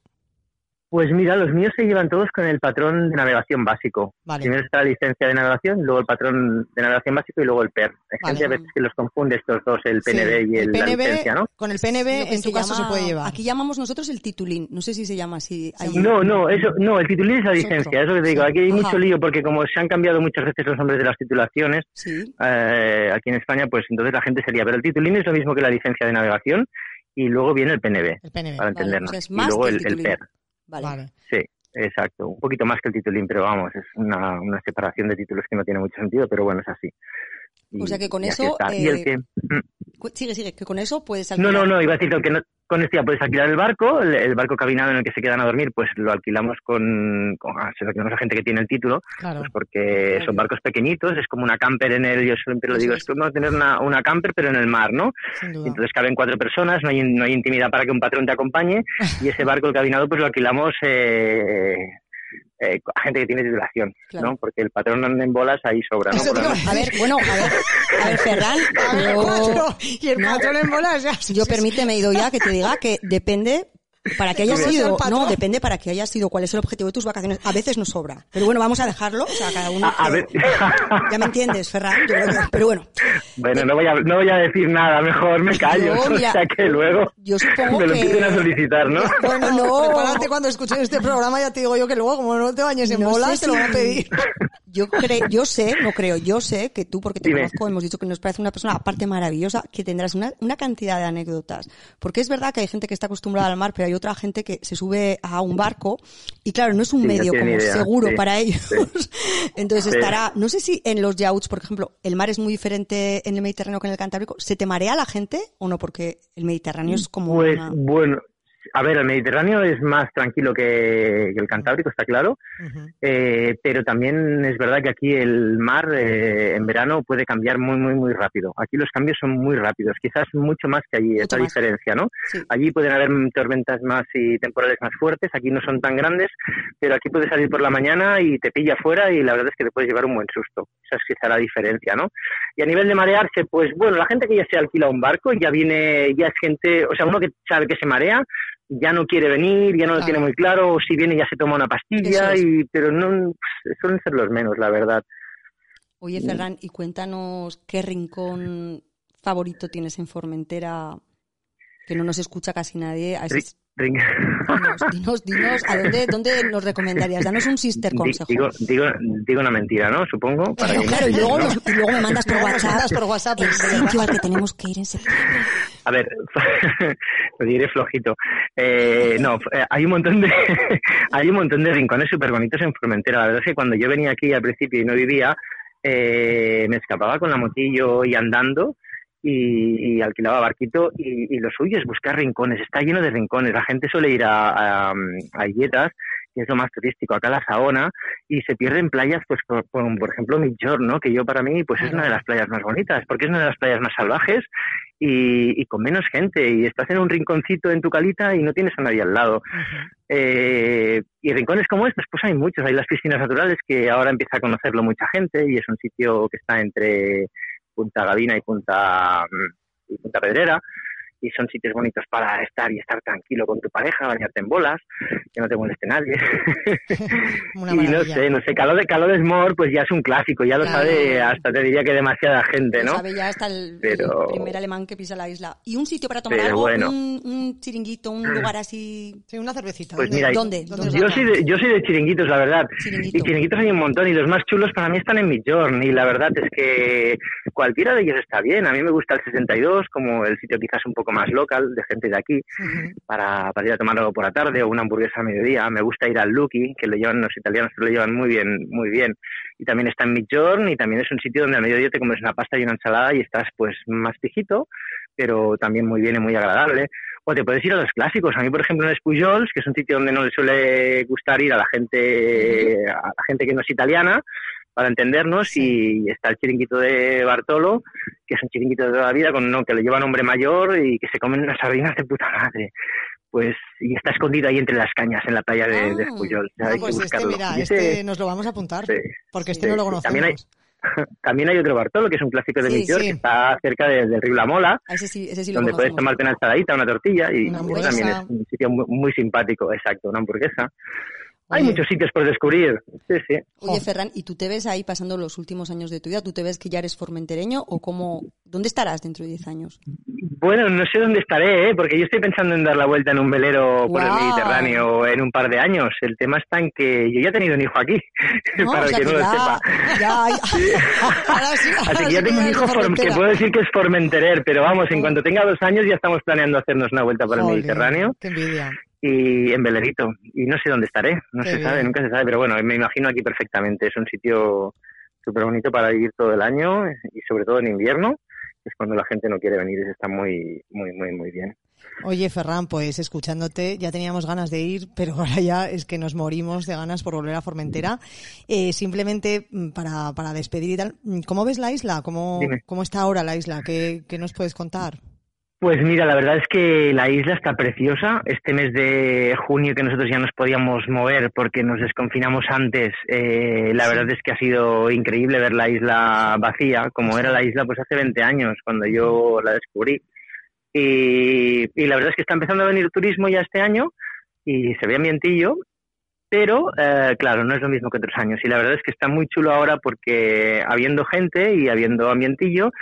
[SPEAKER 7] Pues mira, los míos se llevan todos con el patrón de navegación básico.
[SPEAKER 4] Vale.
[SPEAKER 7] Primero está la licencia de navegación, luego el patrón de navegación básico y luego el PER. Hay
[SPEAKER 4] Vale.
[SPEAKER 7] gente a veces que los confunde estos dos, el
[SPEAKER 4] Sí,
[SPEAKER 7] PNB y el, la
[SPEAKER 4] PNB,
[SPEAKER 7] licencia, ¿no?
[SPEAKER 4] Con el PNB, en tu caso, se puede llevar.
[SPEAKER 3] Aquí llamamos nosotros el titulín. No sé si se llama así. allí.
[SPEAKER 7] No, no, eso, no, el titulín es la licencia,
[SPEAKER 3] otro.
[SPEAKER 7] es lo que te digo. Aquí hay
[SPEAKER 3] Ajá.
[SPEAKER 7] mucho lío porque como se han cambiado muchas veces los nombres de las titulaciones,
[SPEAKER 3] Sí.
[SPEAKER 7] eh, aquí en España, pues entonces la gente sería, pero el titulín es lo mismo que la licencia de navegación y luego viene el PNB,
[SPEAKER 4] El PNB.
[SPEAKER 7] para
[SPEAKER 3] Vale,
[SPEAKER 7] entendernos.
[SPEAKER 3] o sea, es
[SPEAKER 7] y luego el,
[SPEAKER 3] el
[SPEAKER 7] el. PER.
[SPEAKER 3] Vale.
[SPEAKER 4] Vale.
[SPEAKER 7] Sí, exacto. Un poquito más que el titulín, pero vamos, es una, una separación de títulos que no tiene mucho sentido, pero bueno, es así. Y-
[SPEAKER 3] O sea que con
[SPEAKER 7] y
[SPEAKER 3] eso.
[SPEAKER 7] Y el
[SPEAKER 3] eh,
[SPEAKER 7] que...
[SPEAKER 3] Sigue, sigue, que con eso puedes
[SPEAKER 7] No, no,
[SPEAKER 3] alquilar.
[SPEAKER 7] no, iba a decir que no- con esto ya puedes alquilar el barco, el, el barco cabinado en el que se quedan a dormir, pues lo alquilamos con, con ah, se lo alquilamos a gente que tiene el título,
[SPEAKER 4] Claro.
[SPEAKER 7] pues porque son barcos pequeñitos, es como una camper en el, yo siempre lo digo,
[SPEAKER 3] es.
[SPEAKER 7] como tener una, una camper pero en el mar, ¿no? Entonces caben cuatro personas, no hay, no hay intimidad para que un patrón te acompañe y ese barco, el cabinado, pues lo alquilamos eh, eh, a gente que tiene titulación,
[SPEAKER 3] Claro.
[SPEAKER 7] ¿no? Porque el patrón anda en bolas ahí sobra, ¿no? Por.
[SPEAKER 3] A ver, bueno, a ver, a ver, Ferran,
[SPEAKER 4] A ver,
[SPEAKER 3] yo.
[SPEAKER 4] Y el patrón en bolas ya.
[SPEAKER 3] yo permíteme, Ido, ya que te diga que depende para que haya
[SPEAKER 4] ¿Cómo es el
[SPEAKER 3] sido, no, depende para que haya sido cuál es el objetivo de tus vacaciones. A veces nos sobra. Pero bueno, vamos a dejarlo, o sea, cada uno.
[SPEAKER 7] A, a
[SPEAKER 3] que-
[SPEAKER 7] ver,
[SPEAKER 3] Ya me entiendes, Ferran, yo creo que, pero bueno,
[SPEAKER 7] bueno, no voy, a, no voy a decir nada, mejor me callo,
[SPEAKER 3] Yo,
[SPEAKER 7] o
[SPEAKER 3] mira,
[SPEAKER 7] sea que luego
[SPEAKER 3] yo supongo
[SPEAKER 7] me lo
[SPEAKER 3] que-
[SPEAKER 7] empiecen a solicitar, ¿no?
[SPEAKER 4] Bueno,
[SPEAKER 3] No.
[SPEAKER 4] prepárate cuando escuches este programa, ya te digo yo que luego, como no te bañes en
[SPEAKER 3] No
[SPEAKER 4] bolas, te lo van a pedir.
[SPEAKER 3] Yo creo, yo sé, no creo, yo sé que tú, porque te
[SPEAKER 7] Dime.
[SPEAKER 3] conozco, hemos dicho que nos parece una persona aparte maravillosa, que tendrás una, una cantidad de anécdotas. Porque es verdad que hay gente que está acostumbrada al mar, pero hay otra gente que se sube a un barco y claro, no es un
[SPEAKER 7] Sí,
[SPEAKER 3] medio como
[SPEAKER 7] idea,
[SPEAKER 3] seguro
[SPEAKER 7] sí,
[SPEAKER 3] para ellos. Entonces estará, no sé si en los yachts, por ejemplo, el mar es muy diferente en el Mediterráneo que en el Cantábrico. ¿Se te marea la gente o no? Porque el Mediterráneo es como
[SPEAKER 7] Pues
[SPEAKER 3] una-
[SPEAKER 7] bueno, a ver, el Mediterráneo es más tranquilo que, que el Cantábrico, está claro, eh, pero también es verdad que aquí el mar eh, en verano puede cambiar muy, muy, muy rápido. Aquí los cambios son muy rápidos, quizás mucho más que allí, esa
[SPEAKER 3] más.
[SPEAKER 7] diferencia, ¿no?
[SPEAKER 3] Sí.
[SPEAKER 7] Allí pueden haber tormentas más y temporales más fuertes, aquí no son tan grandes, pero aquí puedes salir por la mañana y te pilla afuera y la verdad es que te puedes llevar un buen susto. Esa es quizá la diferencia, ¿no? Y a nivel de marearse, pues bueno, la gente que ya se alquila un barco ya viene, ya es gente, o sea, uno que sabe que se marea, ya no quiere venir, ya no lo
[SPEAKER 4] Claro.
[SPEAKER 7] tiene muy claro, o si viene ya se toma una pastilla,
[SPEAKER 3] es.
[SPEAKER 7] y, pero no suelen ser los menos, la verdad.
[SPEAKER 3] Oye, Ferran, y cuéntanos qué rincón favorito tienes en Formentera, que no nos escucha casi nadie. A
[SPEAKER 7] Ring-
[SPEAKER 3] Dinos, dinos, dinos, ¿a dónde, dónde nos recomendarías? Danos un sister consejo.
[SPEAKER 7] digo, digo, digo una mentira, ¿no? Supongo. Para que
[SPEAKER 3] claro, y luego,
[SPEAKER 7] ¿no?
[SPEAKER 3] nos- y luego me mandas por WhatsApp
[SPEAKER 4] mandas por WhatsApp,
[SPEAKER 3] el sitio al que tenemos que ir en septiembre.
[SPEAKER 7] A ver, lo diré flojito. Eh, no, eh, hay un montón de hay un montón de rincones súper bonitos en Formentera. La verdad es que cuando yo venía aquí al principio y no vivía, eh, me escapaba con la motillo y andando y, y alquilaba barquito y, y lo suyo es buscar rincones. Está lleno de rincones. La gente suele ir a, a, a Illetas, que es lo más turístico, acá a la Saona, y se pierden playas, pues por, por, ejemplo Migjorn, ¿no? que yo para mí pues es una de las playas más bonitas, porque es una de las playas más salvajes y, y con menos gente, y estás en un rinconcito en tu calita y no tienes a nadie al lado. Eh, y rincones como estos, pues hay muchos. Hay las piscinas naturales que ahora empieza a conocerlo mucha gente y es un sitio que está entre Punta Gavina y Punta, y Punta Pedrera. Y son sitios bonitos para estar y estar tranquilo con tu pareja, bañarte en bolas, que no te moleste nadie. Y no sé, no sé, Caló de Caló de Smor, pues ya es un clásico, ya lo
[SPEAKER 3] Claro.
[SPEAKER 7] sabe hasta te diría que demasiada gente,
[SPEAKER 3] Lo
[SPEAKER 7] ¿no?
[SPEAKER 3] sabe ya hasta el, primer alemán que pisa la isla. ¿Y un sitio para tomar
[SPEAKER 7] Pero
[SPEAKER 3] algo?
[SPEAKER 7] bueno.
[SPEAKER 3] Un, un chiringuito, un lugar así...
[SPEAKER 4] Sí, una cervecita.
[SPEAKER 7] Pues
[SPEAKER 4] ¿Dónde-
[SPEAKER 7] mira,
[SPEAKER 3] ¿Dónde?
[SPEAKER 4] dónde
[SPEAKER 3] ¿Dónde
[SPEAKER 4] os
[SPEAKER 7] Yo soy, de, yo soy de chiringuitos, la verdad.
[SPEAKER 3] Chiringuito.
[SPEAKER 7] Y chiringuitos hay un montón y los más chulos para mí están en Midjourn y la verdad es que cualquiera de ellos está bien. A mí me gusta el 62 como el sitio quizás un poco más local de gente de aquí para, para ir a tomar algo por la tarde o una hamburguesa a mediodía. Me gusta ir al Lucky, que lo llevan los italianos, que lo llevan muy bien, muy bien. Y también está en Midjourn y también es un sitio donde al mediodía te comes una pasta y una ensalada y estás pues más pijito, pero también muy bien y muy agradable. O te puedes ir a los clásicos. A mí, por ejemplo, en Espujols, que es un sitio donde no le suele gustar ir a la gente, a la gente que no es italiana, para entendernos, y está el chiringuito de Bartolo, que es un chiringuito de toda la vida, con uno que lo lleva un hombre mayor y que se comen unas sardinas de puta madre. Pues, y está escondido ahí entre las cañas en la playa de, de
[SPEAKER 3] Ah.
[SPEAKER 7] Hay que
[SPEAKER 4] pues este, mira,
[SPEAKER 7] Y ese-
[SPEAKER 4] este nos lo vamos a apuntar.
[SPEAKER 7] Sí.
[SPEAKER 4] Porque este
[SPEAKER 7] Sí,
[SPEAKER 4] no lo conocemos.
[SPEAKER 7] También hay- También hay otro Bartolo, que es un clásico de
[SPEAKER 3] Sí,
[SPEAKER 7] que está cerca de- del río La Mola,
[SPEAKER 3] ese sí, ese
[SPEAKER 7] donde puedes
[SPEAKER 3] conocemos.
[SPEAKER 7] tomarte una ensaladita, una tortilla, y
[SPEAKER 4] Una
[SPEAKER 7] también es un sitio muy, muy simpático, exacto, una hamburguesa. Hay
[SPEAKER 4] Oye.
[SPEAKER 7] muchos sitios por descubrir, sí, sí.
[SPEAKER 3] Oye, Ferran, ¿y tú te ves ahí pasando los últimos años de tu vida? ¿Tú te ves que ya eres formentereño o cómo, dónde estarás dentro de 10 años?
[SPEAKER 7] Bueno, no sé dónde estaré, ¿eh? porque yo estoy pensando en dar la vuelta en un velero por el. Mediterráneo en un par de años. El tema está en que yo ya he tenido un hijo aquí,
[SPEAKER 3] No,
[SPEAKER 7] para
[SPEAKER 3] o sea
[SPEAKER 7] que no lo
[SPEAKER 3] ya-
[SPEAKER 7] sepa.
[SPEAKER 3] ya-
[SPEAKER 4] Ahora sí,
[SPEAKER 7] Así que ya tengo un hijo que puedo decir que es formenterer, pero vamos, en cuanto tenga dos años ya estamos planeando hacernos una vuelta por el Mediterráneo
[SPEAKER 4] Qué envidia.
[SPEAKER 7] Y en velerito. Y no sé dónde estaré, no
[SPEAKER 4] Qué
[SPEAKER 7] se sabe, nunca se sabe, pero bueno, me imagino aquí perfectamente. Es un sitio súper bonito para vivir todo el año y sobre todo en invierno, que es cuando la gente no quiere venir y se está muy, muy, muy, muy bien.
[SPEAKER 4] Oye, Ferran, pues escuchándote ya teníamos ganas de ir, pero ahora ya es que nos morimos de ganas por volver a Formentera. Eh, simplemente mm, para, para despedir y tal, mm, ¿cómo ves la isla? ¿Cómo,
[SPEAKER 7] Dime.
[SPEAKER 4] cómo está ahora la isla? ¿Qué, qué nos puedes contar?
[SPEAKER 7] Pues mira, la verdad es que la isla está preciosa. Este mes de junio que nosotros ya nos podíamos mover porque nos desconfinamos antes, eh, la verdad es que ha sido increíble ver la isla vacía, como era la isla pues hace 20 años cuando yo la descubrí. Y, y la verdad es que está empezando a venir turismo ya este año y se ve ambientillo, pero eh, claro, no es lo mismo que otros años. Y la verdad es que está muy chulo ahora porque habiendo gente y habiendo ambientillo,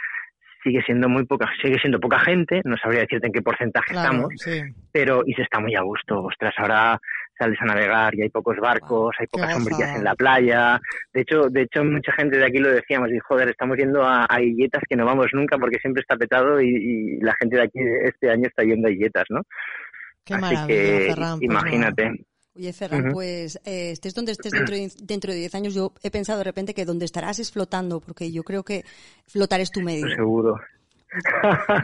[SPEAKER 7] sigue siendo muy poca, sigue siendo poca gente, no sabría decirte en qué porcentaje
[SPEAKER 4] Claro,
[SPEAKER 7] estamos,
[SPEAKER 4] sí.
[SPEAKER 7] pero y se está muy a gusto. Ostras, ahora sales a navegar y hay pocos barcos, hay pocas sombrillas en la playa. De hecho, de hecho mucha gente de aquí lo decíamos y joder, estamos yendo a, a Illetas que no vamos nunca porque siempre está petado y, y la gente de aquí este año está yendo a Illetas, ¿no?
[SPEAKER 4] Qué
[SPEAKER 7] Así
[SPEAKER 4] maravilla,
[SPEAKER 7] que
[SPEAKER 4] Ferran. pues
[SPEAKER 7] imagínate.
[SPEAKER 3] Oye, Ferran, pues eh, estés donde estés dentro de, dentro de 10 años, yo he pensado de repente que donde estarás es flotando, porque yo creo que flotar es tu medio.
[SPEAKER 7] Seguro.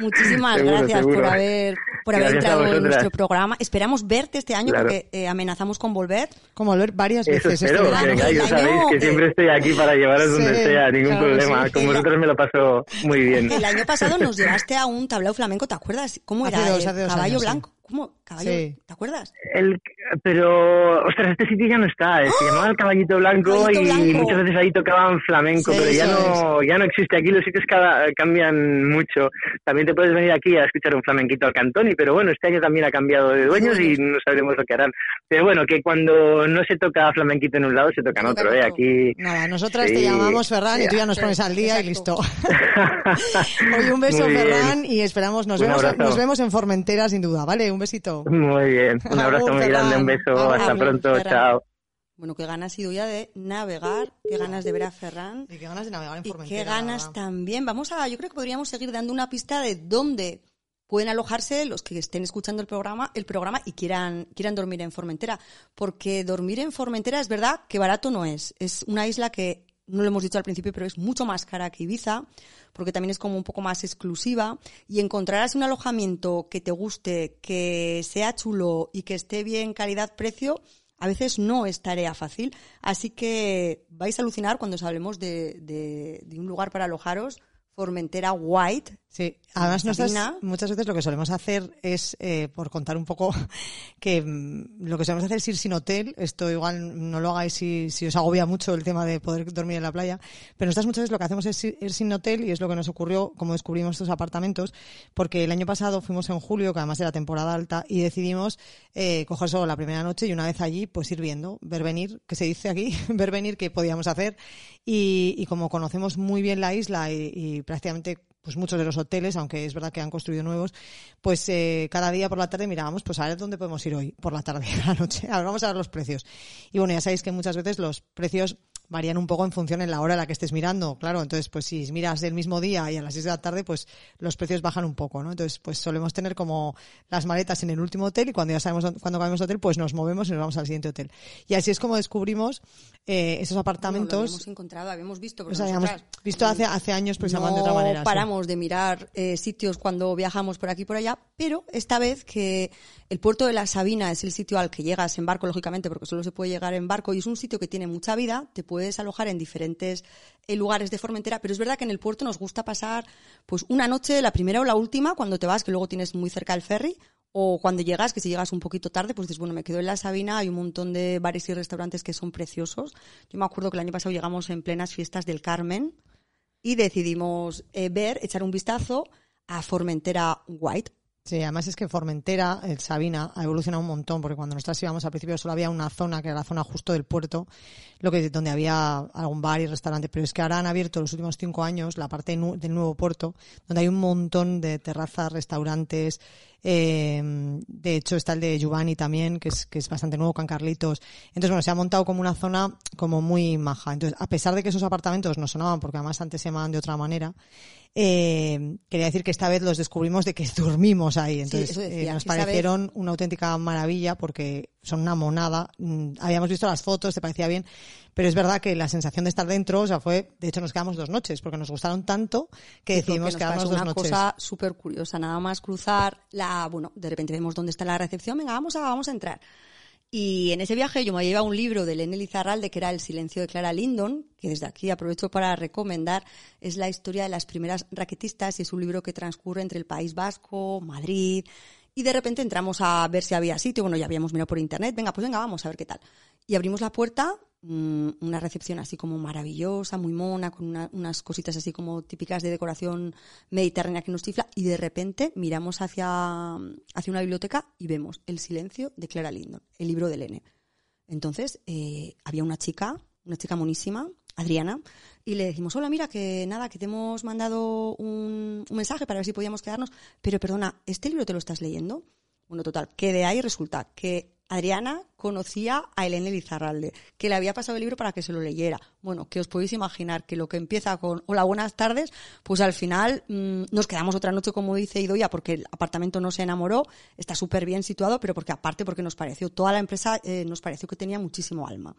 [SPEAKER 3] Muchísimas
[SPEAKER 7] Seguro,
[SPEAKER 3] gracias
[SPEAKER 7] seguro.
[SPEAKER 3] por haber, por haber
[SPEAKER 7] Gracias
[SPEAKER 3] entrado en nuestro programa. Esperamos verte este año
[SPEAKER 7] Claro.
[SPEAKER 3] porque eh, amenazamos con volver.
[SPEAKER 4] Como volver varias
[SPEAKER 7] Eso
[SPEAKER 4] veces
[SPEAKER 7] espero,
[SPEAKER 4] este
[SPEAKER 7] que
[SPEAKER 4] verano.
[SPEAKER 7] ya
[SPEAKER 3] El año
[SPEAKER 7] sabéis que
[SPEAKER 3] que-
[SPEAKER 7] siempre estoy aquí para llevaros donde sea, ningún
[SPEAKER 4] claro que
[SPEAKER 7] problema.
[SPEAKER 4] sí.
[SPEAKER 7] Con vosotros me lo paso muy bien.
[SPEAKER 3] El año pasado nos llevaste a un tablao flamenco, ¿te acuerdas? ¿Cómo
[SPEAKER 4] Hace
[SPEAKER 3] era?
[SPEAKER 4] dos-
[SPEAKER 3] Eh,
[SPEAKER 4] hace dos
[SPEAKER 3] Caballo
[SPEAKER 4] años,
[SPEAKER 3] blanco. ¿Cómo? Caballo,
[SPEAKER 4] Sí.
[SPEAKER 3] ¿te acuerdas?
[SPEAKER 7] El, pero, ostras, este sitio ya no está. eh, Se llamaba el Caballito Blanco
[SPEAKER 3] Caballito
[SPEAKER 7] y
[SPEAKER 3] Blanco.
[SPEAKER 7] muchas veces ahí tocaban flamenco,
[SPEAKER 3] Sí,
[SPEAKER 7] pero ya no, ya no existe. Aquí los sitios cada- cambian mucho. También te puedes venir aquí a escuchar un flamenquito al Cantoni, pero bueno, este año también ha cambiado de dueños y no sabremos lo que harán. Pero bueno, que cuando no se toca flamenquito en un lado, se toca en otro. ¿eh? Aquí.
[SPEAKER 4] Nada, nosotras te llamamos, Ferran, y tú ya nos pones al día y listo. Oye, un beso. Ferran, y esperamos, nos vemos,
[SPEAKER 7] abrazo.
[SPEAKER 4] nos vemos en Formentera, sin duda, ¿vale? Un besito.
[SPEAKER 7] Muy bien. Un abrazo
[SPEAKER 4] Agur,
[SPEAKER 7] muy grande, un beso.
[SPEAKER 4] Agur,
[SPEAKER 7] Hasta pronto.
[SPEAKER 3] Ferran.
[SPEAKER 7] Chao.
[SPEAKER 3] Bueno, qué ganas ha sido ya de navegar, qué ganas de ver a Ferran.
[SPEAKER 4] Y qué ganas de navegar en
[SPEAKER 3] Y
[SPEAKER 4] Formentera.
[SPEAKER 3] qué ganas también. Vamos a, yo creo que podríamos seguir dando una pista de dónde pueden alojarse los que estén escuchando el programa, el programa y quieran, quieran dormir en Formentera. Porque dormir en Formentera es verdad que barato no es. Es una isla que, no lo hemos dicho al principio, pero es mucho más cara que Ibiza, porque también es como un poco más exclusiva. Y encontrarás un alojamiento que te guste, que sea chulo y que esté bien calidad-precio, a veces no es tarea fácil. Así que vais a alucinar cuando os hablemos de, de- de un lugar para alojaros, Formentera White,
[SPEAKER 4] Sí, además nosotras
[SPEAKER 3] Sabina.
[SPEAKER 4] muchas veces lo que solemos hacer es, eh, por contar un poco, que mm, lo que solemos hacer es ir sin hotel. Esto igual no lo hagáis si, si os agobia mucho el tema de poder dormir en la playa. Pero nosotras muchas veces lo que hacemos es ir ir sin hotel y es lo que nos ocurrió como descubrimos estos apartamentos. Porque el año pasado fuimos en julio, que además era temporada alta, y decidimos eh, coger solo la primera noche y una vez allí, pues ir viendo, ver venir, que se dice aquí, ver venir qué podíamos hacer. Y, y como conocemos muy bien la isla y, y prácticamente pues muchos de los hoteles, aunque es verdad que han construido nuevos, pues eh, cada día por la tarde mirábamos, pues a ver dónde podemos ir hoy, por la tarde, a la noche. A ver, vamos a ver los precios. Y bueno, ya sabéis que muchas veces los precios varían un poco en función en la hora en la que estés mirando, claro. Entonces, pues si miras el mismo día y a las 6 de la tarde, pues los precios bajan un poco, ¿no? Entonces, pues solemos tener como las maletas en el último hotel y cuando ya sabemos cuándo cambiamos de hotel, pues nos movemos y nos vamos al siguiente hotel. Y así es como descubrimos eh, esos
[SPEAKER 3] No, lo
[SPEAKER 4] apartamentos.
[SPEAKER 3] habíamos encontrado, habíamos visto. porque
[SPEAKER 4] Los habíamos visto hace,
[SPEAKER 3] mm,
[SPEAKER 4] hace años, se
[SPEAKER 3] no
[SPEAKER 4] de otra manera. sí.
[SPEAKER 3] paramos de mirar eh, sitios cuando viajamos por aquí y por allá, pero esta vez que el puerto de la Sabina es el sitio al que llegas en barco, lógicamente, porque solo se puede llegar en barco y es un sitio que tiene mucha vida, te puedes alojar en diferentes eh, lugares de Formentera, pero es verdad que en el puerto nos gusta pasar pues una noche, la primera o la última, cuando te vas, que luego tienes muy cerca el ferry, o cuando llegas, que si llegas un poquito tarde, pues dices, bueno, me quedo en la Sabina, hay un montón de bares y restaurantes que son preciosos. Yo me acuerdo que el año pasado llegamos en plenas fiestas del Carmen y decidimos eh, ver, echar un vistazo a Formentera White.
[SPEAKER 4] Sí, además es que Formentera, el Sabina, ha evolucionado un montón, porque cuando nosotras íbamos al principio solo había una zona, que era la zona justo del puerto, lo que donde había algún bar y restaurante, pero es que ahora han abierto los últimos cinco años la parte del nuevo puerto, donde hay un montón de terrazas, restaurantes, eh, de hecho está el de Giovanni también, que es, que es bastante nuevo, con Carlitos. Entonces, bueno, se ha montado como una zona como muy maja. Entonces, a pesar de que esos apartamentos no sonaban, porque además antes se llamaban de otra manera, eh, quería decir que esta vez los descubrimos de que dormimos ahí. Entonces,
[SPEAKER 3] decía,
[SPEAKER 4] eh, nos
[SPEAKER 3] vez-
[SPEAKER 4] parecieron una auténtica maravilla porque son una monada. Mm, Habíamos visto las fotos, te parecía bien, pero es verdad que la sensación de estar dentro, o sea, fue, de hecho nos quedamos dos noches porque nos gustaron tanto que decidimos
[SPEAKER 3] nos
[SPEAKER 4] quedarnos dos
[SPEAKER 3] una
[SPEAKER 4] noches.
[SPEAKER 3] cosa súper curiosa, nada más cruzar la, bueno, de repente vemos dónde está la recepción, venga, vamos a, vamos a entrar. Y en ese viaje yo me llevaba un libro de Lenny Lizarralde que era El silencio de Clara Lindon, que desde aquí aprovecho para recomendar. Es la historia de las primeras raquetistas y es un libro que transcurre entre el País Vasco, Madrid. Y de repente entramos a ver si había sitio. Bueno, ya habíamos mirado por internet. Venga, pues venga, vamos a ver qué tal. Y abrimos la puerta, mm, una recepción así como maravillosa, muy mona, con una- unas cositas así como típicas de decoración mediterránea que nos chifla. Y de repente miramos hacia, hacia una biblioteca y vemos El silencio de Clara Lindon, el libro de Lene. Entonces, eh, había una chica, una chica monísima, Adriana, y le dijimos, hola, mira, que nada, que te hemos mandado un, un mensaje para ver si podíamos quedarnos, pero perdona, ¿este libro te lo estás leyendo? Bueno, total, que de ahí resulta que Adriana conocía a Elena Lizarralde, que le había pasado el libro para que se lo leyera. Bueno, que os podéis imaginar que lo que empieza con hola, buenas tardes, pues al final mm, nos quedamos otra noche, como dice Idoia, porque el apartamento no se enamoró, está súper bien situado, pero porque aparte, porque nos pareció, toda la empresa eh, nos pareció que tenía muchísimo alma.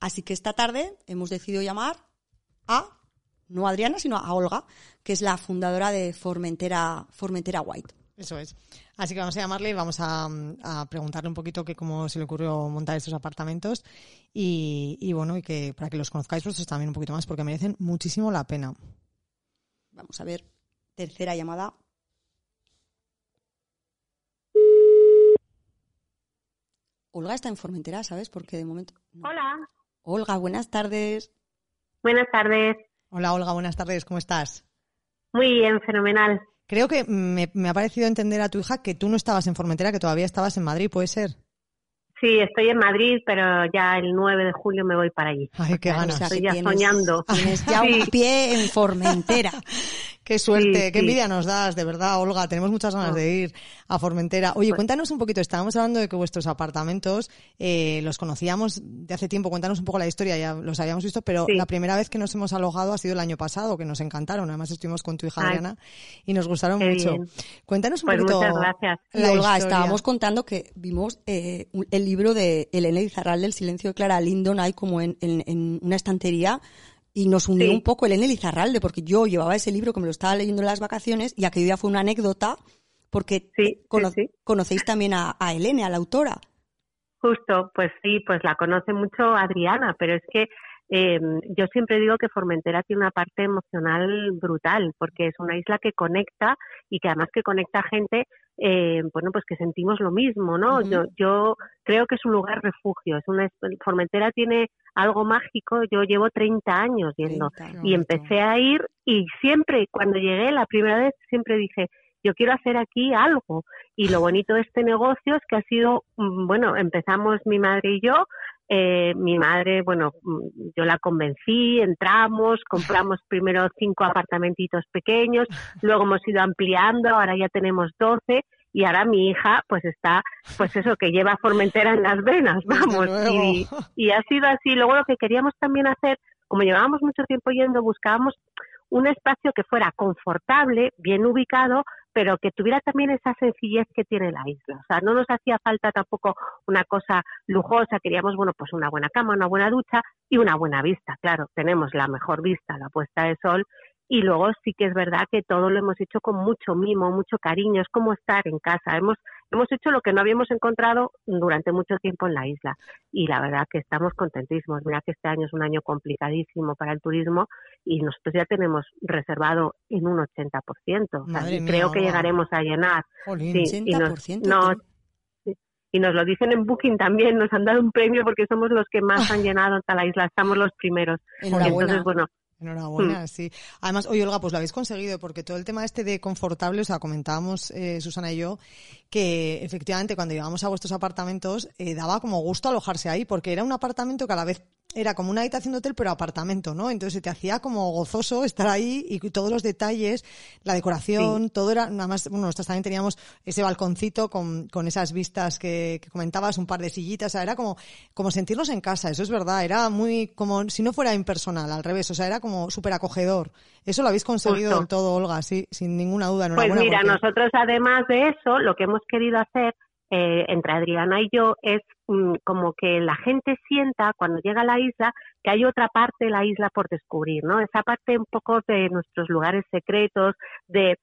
[SPEAKER 3] Así que esta tarde hemos decidido llamar a, no a Adriana, sino a Olga, que es la fundadora de Formentera, Formentera White.
[SPEAKER 4] Eso es. Así que vamos a llamarle y vamos a, a preguntarle un poquito que cómo se le ocurrió montar estos apartamentos y, y bueno, y que para que los conozcáis vosotros también un poquito más porque merecen muchísimo la pena.
[SPEAKER 3] Vamos a ver, tercera llamada. Olga está en Formentera, ¿sabes? Porque de momento... no.
[SPEAKER 8] Hola,
[SPEAKER 3] Olga, buenas tardes.
[SPEAKER 8] buenas tardes.
[SPEAKER 4] Hola Olga, buenas tardes, ¿cómo estás?
[SPEAKER 8] Muy bien, fenomenal.
[SPEAKER 4] Creo que me, me ha parecido entender a tu hija que tú no estabas en Formentera, que todavía estabas en Madrid, ¿puede ser?
[SPEAKER 8] Sí, estoy en Madrid, pero ya el 9 de julio me voy para allí.
[SPEAKER 4] Ay, qué ganas.
[SPEAKER 3] o sea,
[SPEAKER 8] Estoy ya
[SPEAKER 3] tienes-
[SPEAKER 8] soñando.
[SPEAKER 3] Tienes ya un
[SPEAKER 8] Sí.
[SPEAKER 3] pie en Formentera.
[SPEAKER 4] Qué suerte,
[SPEAKER 8] Sí,
[SPEAKER 4] qué
[SPEAKER 8] sí.
[SPEAKER 4] envidia nos das, de verdad, Olga. Tenemos muchas ganas
[SPEAKER 8] Oh.
[SPEAKER 4] de ir a Formentera. Oye,
[SPEAKER 8] Pues-
[SPEAKER 4] cuéntanos un poquito, estábamos hablando de que vuestros apartamentos eh, los conocíamos de hace tiempo. Cuéntanos un poco la historia, ya los habíamos visto, pero
[SPEAKER 8] Sí.
[SPEAKER 4] la primera vez que nos hemos alojado ha sido el año pasado, que nos encantaron. Además, estuvimos con tu hija
[SPEAKER 8] Ay,
[SPEAKER 4] Adriana y nos gustaron mucho.
[SPEAKER 8] bien.
[SPEAKER 4] Cuéntanos un
[SPEAKER 8] Pues
[SPEAKER 4] poquito.
[SPEAKER 8] muchas gracias.
[SPEAKER 4] La
[SPEAKER 3] Olga,
[SPEAKER 4] historia.
[SPEAKER 3] estábamos contando que vimos eh, un- el libro de Elena Lizarralde, El silencio de Clara Lindon, ahí como en, en- en una estantería. Y nos unió
[SPEAKER 8] Sí.
[SPEAKER 3] un poco Elena Lizarralde, porque yo llevaba ese libro que me lo estaba leyendo en las vacaciones y aquello ya fue una anécdota, porque
[SPEAKER 8] Sí,
[SPEAKER 3] cono-
[SPEAKER 8] sí, sí.
[SPEAKER 3] conocéis también a, a Elena, a la autora.
[SPEAKER 8] Justo, pues sí, pues la conoce mucho Adriana, pero es que eh, yo siempre digo que Formentera tiene una parte emocional brutal, porque es una isla que conecta y que además que conecta a gente, eh, bueno, pues que sentimos lo mismo, ¿no? Yo, yo creo que es un lugar refugio, es una, Formentera tiene algo mágico, yo llevo 30 años yendo
[SPEAKER 3] 30.
[SPEAKER 8] y empecé a ir y siempre, cuando llegué la primera vez, siempre dije, yo quiero hacer aquí algo. Y lo bonito de este negocio es que ha sido, mm, bueno, empezamos mi madre y yo, eh, mi madre, bueno, yo la convencí, entramos, compramos primero cinco apartamentitos pequeños, luego hemos ido ampliando, ahora ya tenemos 12 y ahora mi hija pues está, pues eso, que lleva Formentera en las venas, vamos, y ha sido así. Luego lo que queríamos también hacer, como llevábamos mucho tiempo yendo, buscábamos un espacio que fuera confortable, bien ubicado, pero que tuviera también esa sencillez que tiene la isla. O sea, no nos hacía falta tampoco una cosa lujosa, queríamos, bueno, pues una buena cama, una buena ducha y una buena vista. Claro, tenemos la mejor vista, la puesta de sol, y luego sí que es verdad que todo lo hemos hecho con mucho mimo, mucho cariño, es como estar en casa. Hemos, hemos hecho lo que no habíamos encontrado durante mucho tiempo en la isla y la verdad que estamos contentísimos. Mira que este año es un año complicadísimo para el turismo y nosotros ya tenemos reservado en un 80%. O sea,
[SPEAKER 4] mía,
[SPEAKER 8] creo que llegaremos a llenar.
[SPEAKER 4] Jolín.
[SPEAKER 8] Sí, y nos,
[SPEAKER 3] 80%,
[SPEAKER 8] nos-
[SPEAKER 3] tío.
[SPEAKER 8] sí, y nos lo dicen en Booking también, nos han dado un premio porque somos los que más
[SPEAKER 3] Ah.
[SPEAKER 8] han llenado en toda la isla, estamos los primeros. Entonces, bueno,
[SPEAKER 4] Enhorabuena,
[SPEAKER 8] Mm.
[SPEAKER 4] sí. Además, oye, Olga, pues lo habéis conseguido, porque todo el tema este de confortable, o sea, comentábamos eh, Susana y yo, que efectivamente cuando llegamos a vuestros apartamentos eh, daba como gusto alojarse ahí, porque era un apartamento que a la vez era como una habitación de hotel, pero apartamento, ¿no? Entonces se te hacía como gozoso estar ahí y todos los detalles, la decoración, todo era, nada más, bueno, nosotros también teníamos ese balconcito con, con esas vistas que, que comentabas, un par de sillitas, o sea, era como, como sentirnos en casa, eso es verdad, era muy como si no fuera impersonal, al revés, o sea, era como súper acogedor. Eso lo habéis conseguido
[SPEAKER 8] Justo.
[SPEAKER 4] del todo, Olga, sí, sin ninguna duda.
[SPEAKER 8] Pues mira,
[SPEAKER 4] porque-
[SPEAKER 8] nosotros además de eso, lo que hemos querido hacer eh, entre Adriana y yo es mm, como que la gente sienta cuando llega a la isla que hay otra parte de la isla por descubrir, ¿no? Esa parte un poco de nuestros lugares secretos, de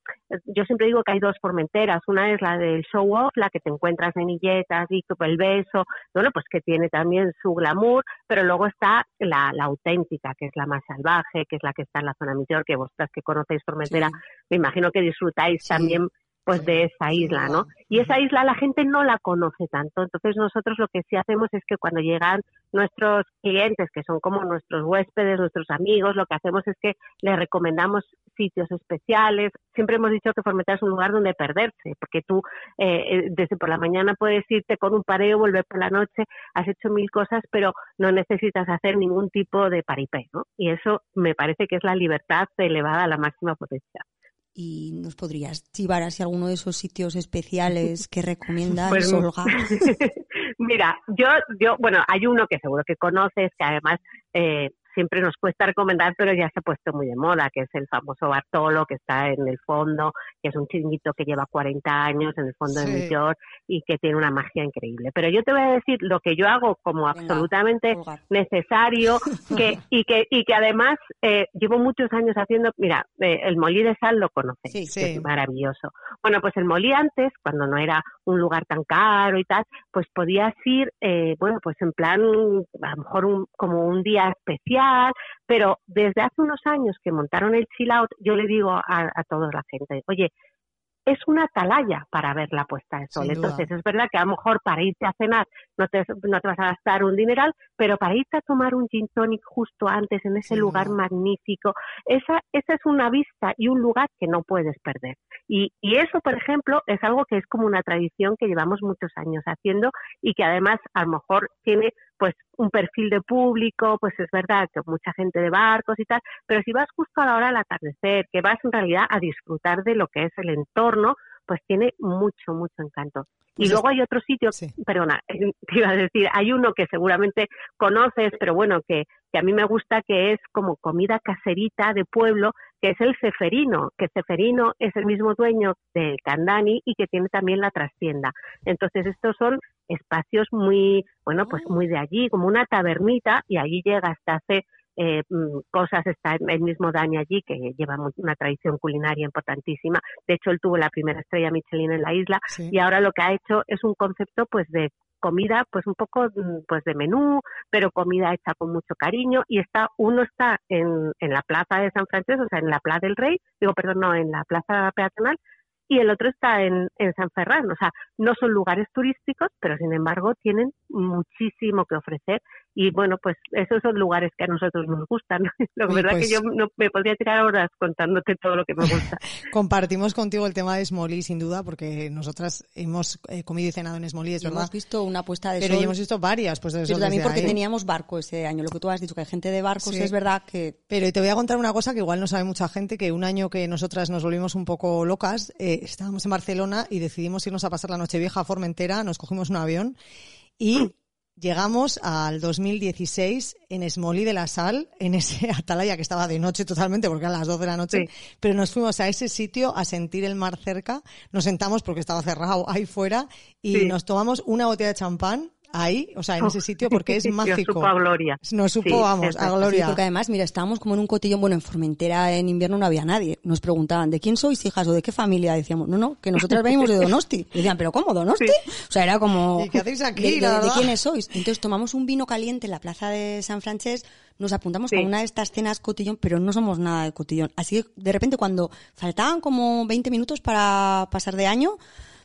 [SPEAKER 8] yo siempre digo que hay dos formenteras, una es la del show off, la que te encuentras en Illetas y el beso, bueno, pues que tiene también su glamour, pero luego está la, la auténtica, que es la más salvaje, que es la que está en la zona mayor, que vosotras que conocéis Formentera,
[SPEAKER 3] Sí.
[SPEAKER 8] me imagino que disfrutáis
[SPEAKER 3] Sí.
[SPEAKER 8] también pues de esa isla. ¿no? Y esa isla la gente no la conoce tanto, entonces nosotros lo que sí hacemos es que cuando llegan nuestros clientes, que son como nuestros huéspedes, nuestros amigos, lo que hacemos es que les recomendamos sitios especiales. Siempre hemos dicho que Formentera es un lugar donde perderse, porque tú eh, eh, desde por la mañana puedes irte con un pareo, volver por la noche, has hecho mil cosas, pero no necesitas hacer ningún tipo de paripé, ¿no? Y eso me parece que es la libertad elevada a la máxima potencia.
[SPEAKER 3] ¿Y nos podrías chivar así alguno de esos sitios especiales que recomiendas,
[SPEAKER 8] Pues,
[SPEAKER 3] Olga?
[SPEAKER 8] Mira, yo, yo, bueno, hay uno que seguro que conoces, que además eh, siempre nos cuesta recomendar, pero ya se ha puesto muy de moda, que es el famoso Bartolo, que está en el fondo, que es un chiringuito que lleva 40 años en el fondo de
[SPEAKER 4] Sí.
[SPEAKER 8] New York y que tiene una magia increíble. Pero yo te voy a decir lo que yo hago como absolutamente necesario que, y, que, y que además eh, llevo muchos años haciendo, mira, eh, el molí de sal lo conoces,
[SPEAKER 3] Sí,
[SPEAKER 8] que
[SPEAKER 4] sí.
[SPEAKER 8] es maravilloso. Bueno, pues el molí antes, cuando no era un lugar tan caro y tal, pues podías ir, eh, bueno, pues en plan, a lo mejor un, como un día especial, pero desde hace unos años que montaron el chill out, yo le digo a, a toda la gente, oye, es una atalaya para ver la puesta de sol. Entonces, es verdad que a lo mejor para irte a cenar no te, no te vas a gastar un dineral, pero para irte a tomar un gin tonic justo antes en ese
[SPEAKER 4] Sin
[SPEAKER 8] lugar
[SPEAKER 4] duda.
[SPEAKER 8] magnífico, esa, esa es una vista y un lugar que no puedes perder. Y, y eso, por ejemplo, es algo que es como una tradición que llevamos muchos años haciendo y que además a lo mejor tiene pues un perfil de público, pues es verdad que mucha gente de barcos y tal, pero si vas justo a la hora del atardecer, que vas en realidad a disfrutar de lo que es el entorno, pues tiene mucho, mucho encanto.
[SPEAKER 4] Pues
[SPEAKER 8] y luego hay otro sitio,
[SPEAKER 4] Sí.
[SPEAKER 8] perdona, te iba a decir, hay uno que seguramente conoces, pero bueno, que, que a mí me gusta, que es como comida caserita de pueblo, que es el Ceferino, que Ceferino es el mismo dueño del Candani y que tiene también la trastienda. Entonces estos son espacios muy, bueno, pues muy de allí, como una tabernita, y allí llega hasta hace eh, mm, cosas, está el mismo Dani allí, que lleva una tradición culinaria importantísima. De hecho, él tuvo la primera estrella Michelin en la isla
[SPEAKER 4] Sí.
[SPEAKER 8] y ahora lo que ha hecho es un concepto pues de comida pues un poco mm, pues de menú, pero comida hecha con mucho cariño y está uno está en, en la plaza de San Francisco, o sea, en la Plaza del Rey, digo, perdón, no, en la plaza peatonal y el otro está en, en San Ferran. O sea, no son lugares turísticos, pero sin embargo tienen muchísimo que ofrecer y bueno, pues esos son lugares que a nosotros nos gustan. La
[SPEAKER 4] Uy,
[SPEAKER 8] verdad
[SPEAKER 4] pues-
[SPEAKER 8] que yo no, me podría tirar horas contándote todo lo que me gusta.
[SPEAKER 4] Compartimos contigo el tema de Smolí, sin duda, porque nosotras hemos eh, comido y cenado en Smolí, es
[SPEAKER 3] Y
[SPEAKER 4] verdad.
[SPEAKER 3] hemos visto una puesta de
[SPEAKER 4] Pero
[SPEAKER 3] sol.
[SPEAKER 4] ya hemos visto varias, pues de
[SPEAKER 3] pero
[SPEAKER 4] sol
[SPEAKER 3] también
[SPEAKER 4] desde
[SPEAKER 3] porque
[SPEAKER 4] ahí.
[SPEAKER 3] teníamos barco ese año. Lo que tú has dicho, que hay gente de barcos,
[SPEAKER 4] Sí.
[SPEAKER 3] es verdad que
[SPEAKER 4] Pero te voy a contar una cosa que igual no sabe mucha gente, que un año que nosotras nos volvimos un poco locas, eh, estábamos en Barcelona y decidimos irnos a pasar la Nochevieja a Formentera, nos cogimos un avión y llegamos al 2016 en Smolí de la Sal, en ese atalaya que estaba de noche totalmente porque eran las 12 de la noche, pero nos fuimos a ese sitio a sentir el mar cerca, nos sentamos porque estaba cerrado ahí fuera y
[SPEAKER 8] Sí.
[SPEAKER 4] nos tomamos una botella de champán ahí, o sea, en ese sitio porque es mágico.
[SPEAKER 8] supo a gloria.
[SPEAKER 4] Nos supo,
[SPEAKER 8] Sí,
[SPEAKER 4] vamos, a gloria.
[SPEAKER 3] Sí, porque además, mira, estábamos como en un cotillón, bueno, en Formentera en invierno no había nadie. Nos preguntaban, ¿de quién sois hijas o de qué familia? Decíamos, no, no, que nosotras venimos de Donosti. Y decían, ¿pero cómo, Donosti? O sea, era como...
[SPEAKER 4] ¿Y qué hacéis aquí,
[SPEAKER 3] ¿De, de-
[SPEAKER 4] la
[SPEAKER 3] de quiénes sois? Entonces tomamos un vino caliente en la plaza de San Francés, nos apuntamos
[SPEAKER 8] Sí.
[SPEAKER 3] a una de estas cenas cotillón, pero no somos nada de cotillón. Así que, de repente, cuando faltaban como 20 minutos para pasar de año,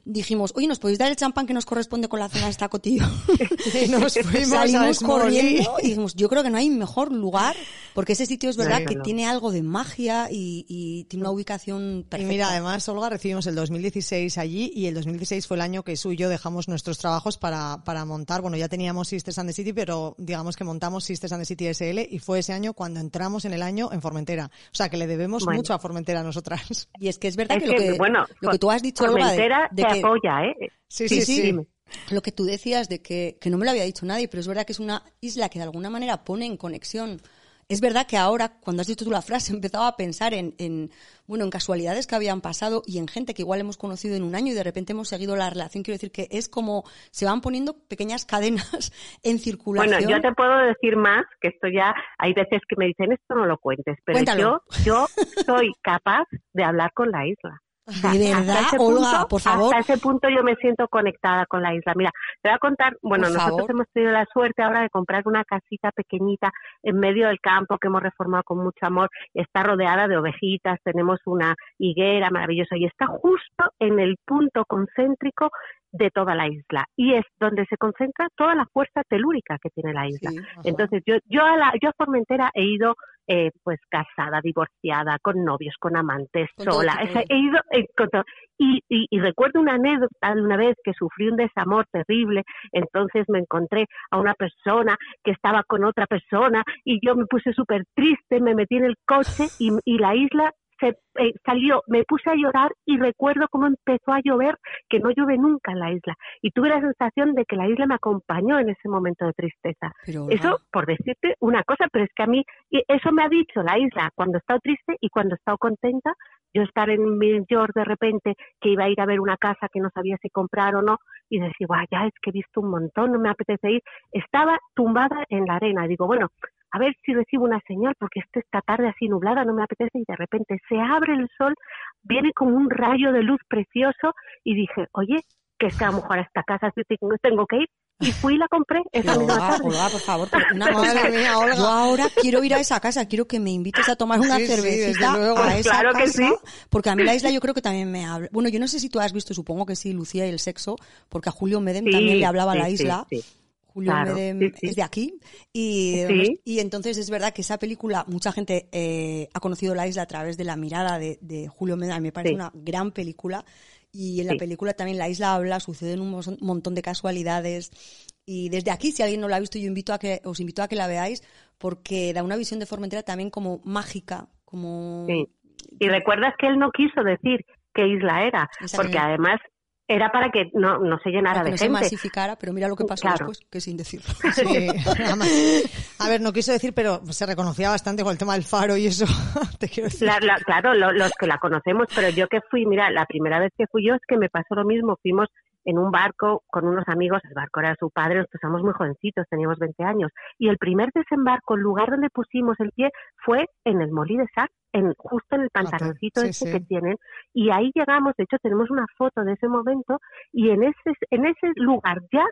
[SPEAKER 3] dijimos, oye, ¿nos podéis dar el champán que nos corresponde con la cena de esta cotillón?
[SPEAKER 4] Y nos fuimos
[SPEAKER 3] Salimos corriendo y dijimos, yo creo que no hay mejor lugar, porque ese sitio es verdad
[SPEAKER 8] No,
[SPEAKER 3] que
[SPEAKER 8] no.
[SPEAKER 3] tiene algo de magia y, y tiene una ubicación
[SPEAKER 4] Y
[SPEAKER 3] perfecta.
[SPEAKER 4] mira, además, Olga, recibimos el 2016 allí y el 2016 fue el año que Su y yo dejamos nuestros trabajos para, para montar. Bueno, ya teníamos Sisters and the City, pero digamos que montamos Sisters and the City SL y fue ese año cuando entramos en el año en Formentera. O sea, que le debemos
[SPEAKER 8] Bueno.
[SPEAKER 4] mucho a Formentera a nosotras.
[SPEAKER 3] Y es que es verdad
[SPEAKER 8] Es
[SPEAKER 3] que, lo que,
[SPEAKER 8] bueno,
[SPEAKER 3] lo que tú has dicho, Olga, de, que,
[SPEAKER 8] apoya, ¿eh?
[SPEAKER 4] Sí,
[SPEAKER 3] Sí,
[SPEAKER 4] sí,
[SPEAKER 3] sí.
[SPEAKER 4] sí.
[SPEAKER 8] Dime.
[SPEAKER 3] lo que tú decías de que, que no me lo había dicho nadie, pero es verdad que es una isla que de alguna manera pone en conexión. Es verdad que ahora, cuando has dicho tú la frase, he empezado a pensar en, en, bueno, en casualidades que habían pasado y en gente que igual hemos conocido en un año y de repente hemos seguido la relación. Quiero decir que es como se van poniendo pequeñas cadenas en circulación.
[SPEAKER 8] Bueno, yo te puedo decir más, que esto ya, hay veces que me dicen esto no lo cuentes, pero
[SPEAKER 3] Cuéntalo.
[SPEAKER 8] yo, yo soy capaz de hablar con la isla.
[SPEAKER 3] ¿De verdad, Olga?
[SPEAKER 8] punto-
[SPEAKER 3] Por favor.
[SPEAKER 8] Hasta ese punto yo me siento conectada con la isla. Mira, te voy a contar, bueno,
[SPEAKER 3] Por
[SPEAKER 8] nosotros
[SPEAKER 3] favor.
[SPEAKER 8] hemos tenido la suerte ahora de comprar una casita pequeñita en medio del campo que hemos reformado con mucho amor. Está rodeada de ovejitas, tenemos una higuera maravillosa y está justo en el punto concéntrico de toda la isla y es donde se concentra toda la fuerza telúrica que tiene la isla.
[SPEAKER 3] Sí.
[SPEAKER 8] Entonces yo yo a la yo a Formentera he ido eh, pues casada, divorciada, con novios, con amantes,
[SPEAKER 3] Con
[SPEAKER 8] sola. he ido eh, con todo. y, y, y recuerdo una anécdota de una vez que sufrí un desamor terrible, entonces me encontré a una persona que estaba con otra persona y yo me puse súper triste, me metí en el coche y, y la isla se eh, salió, me puse a llorar y recuerdo cómo empezó a llover, que no llueve nunca en la isla. Y tuve la sensación de que la isla me acompañó en ese momento de tristeza.
[SPEAKER 3] Pero,
[SPEAKER 8] Eso por decirte una cosa, pero es que a mí, y eso me ha dicho la isla cuando he estado triste y cuando he estado contenta. Yo estar en York de repente, que iba a ir a ver una casa que no sabía si comprar o no, y decir, guau, ya es que he visto un montón, no me apetece ir. Estaba tumbada en la arena. Digo, bueno, a ver si recibo una señal, porque esto esta tarde así nublada no me apetece, y de repente se abre el sol, viene como un rayo de luz precioso, y dije, oye, que es que a lo mejor a esta casa sí tengo, que ir. Y fui y la compré esa
[SPEAKER 3] Pero,
[SPEAKER 8] misma
[SPEAKER 3] Olga,
[SPEAKER 8] tarde.
[SPEAKER 3] Olga, por favor, pero una
[SPEAKER 4] Madre
[SPEAKER 3] cosa.
[SPEAKER 4] mía, Olga.
[SPEAKER 3] Yo ahora quiero ir a esa casa, quiero que me invites a tomar una
[SPEAKER 4] Sí, sí,
[SPEAKER 3] cervecita
[SPEAKER 4] desde luego.
[SPEAKER 3] a esa
[SPEAKER 8] claro que
[SPEAKER 3] casa,
[SPEAKER 8] sí.
[SPEAKER 3] porque a mí la isla yo creo que también me habla. Bueno, yo no sé si tú has visto, supongo que sí, Lucía y el sexo, porque a Julio Medem
[SPEAKER 8] Sí,
[SPEAKER 3] también le hablaba a la
[SPEAKER 8] sí,
[SPEAKER 3] isla. Julio
[SPEAKER 8] Claro,
[SPEAKER 3] Medem
[SPEAKER 8] sí, sí.
[SPEAKER 3] es de aquí. Y,
[SPEAKER 8] Sí.
[SPEAKER 3] y entonces es verdad que esa película mucha gente eh, ha conocido la isla a través de la mirada de, de Julio Medem, me parece una gran película. Y en la película también la isla habla, suceden un mo- montón de casualidades. Y desde aquí si alguien no la ha visto yo invito a que os invito a que la veáis porque da una visión de Formentera también como mágica, como
[SPEAKER 8] Sí. Y recuerdas que él no quiso decir qué isla era, porque además era para que no, no se llenara
[SPEAKER 3] para que
[SPEAKER 8] de
[SPEAKER 3] no se
[SPEAKER 8] gente.
[SPEAKER 3] masificara, pero mira lo que pasó
[SPEAKER 8] Claro.
[SPEAKER 3] después, que sin decirlo.
[SPEAKER 4] Sí, además- a ver, no quiso decir, pero se reconocía bastante con el tema del faro y eso. Te quiero decir.
[SPEAKER 8] La- la- claro, lo- los que la conocemos, pero yo que fui, mira, la primera vez que fui yo es que me pasó lo mismo. Fuimos en un barco con unos amigos, el barco era su padre, nosotros éramos muy jovencitos, teníamos 20 años, y el primer desembarco, el lugar donde pusimos el pie fue en el Molí de Sar, en, justo en el pantaloncito
[SPEAKER 4] sí, sí.
[SPEAKER 8] que tienen, y ahí llegamos, de hecho tenemos una foto de ese momento, y en ese, en ese lugar ya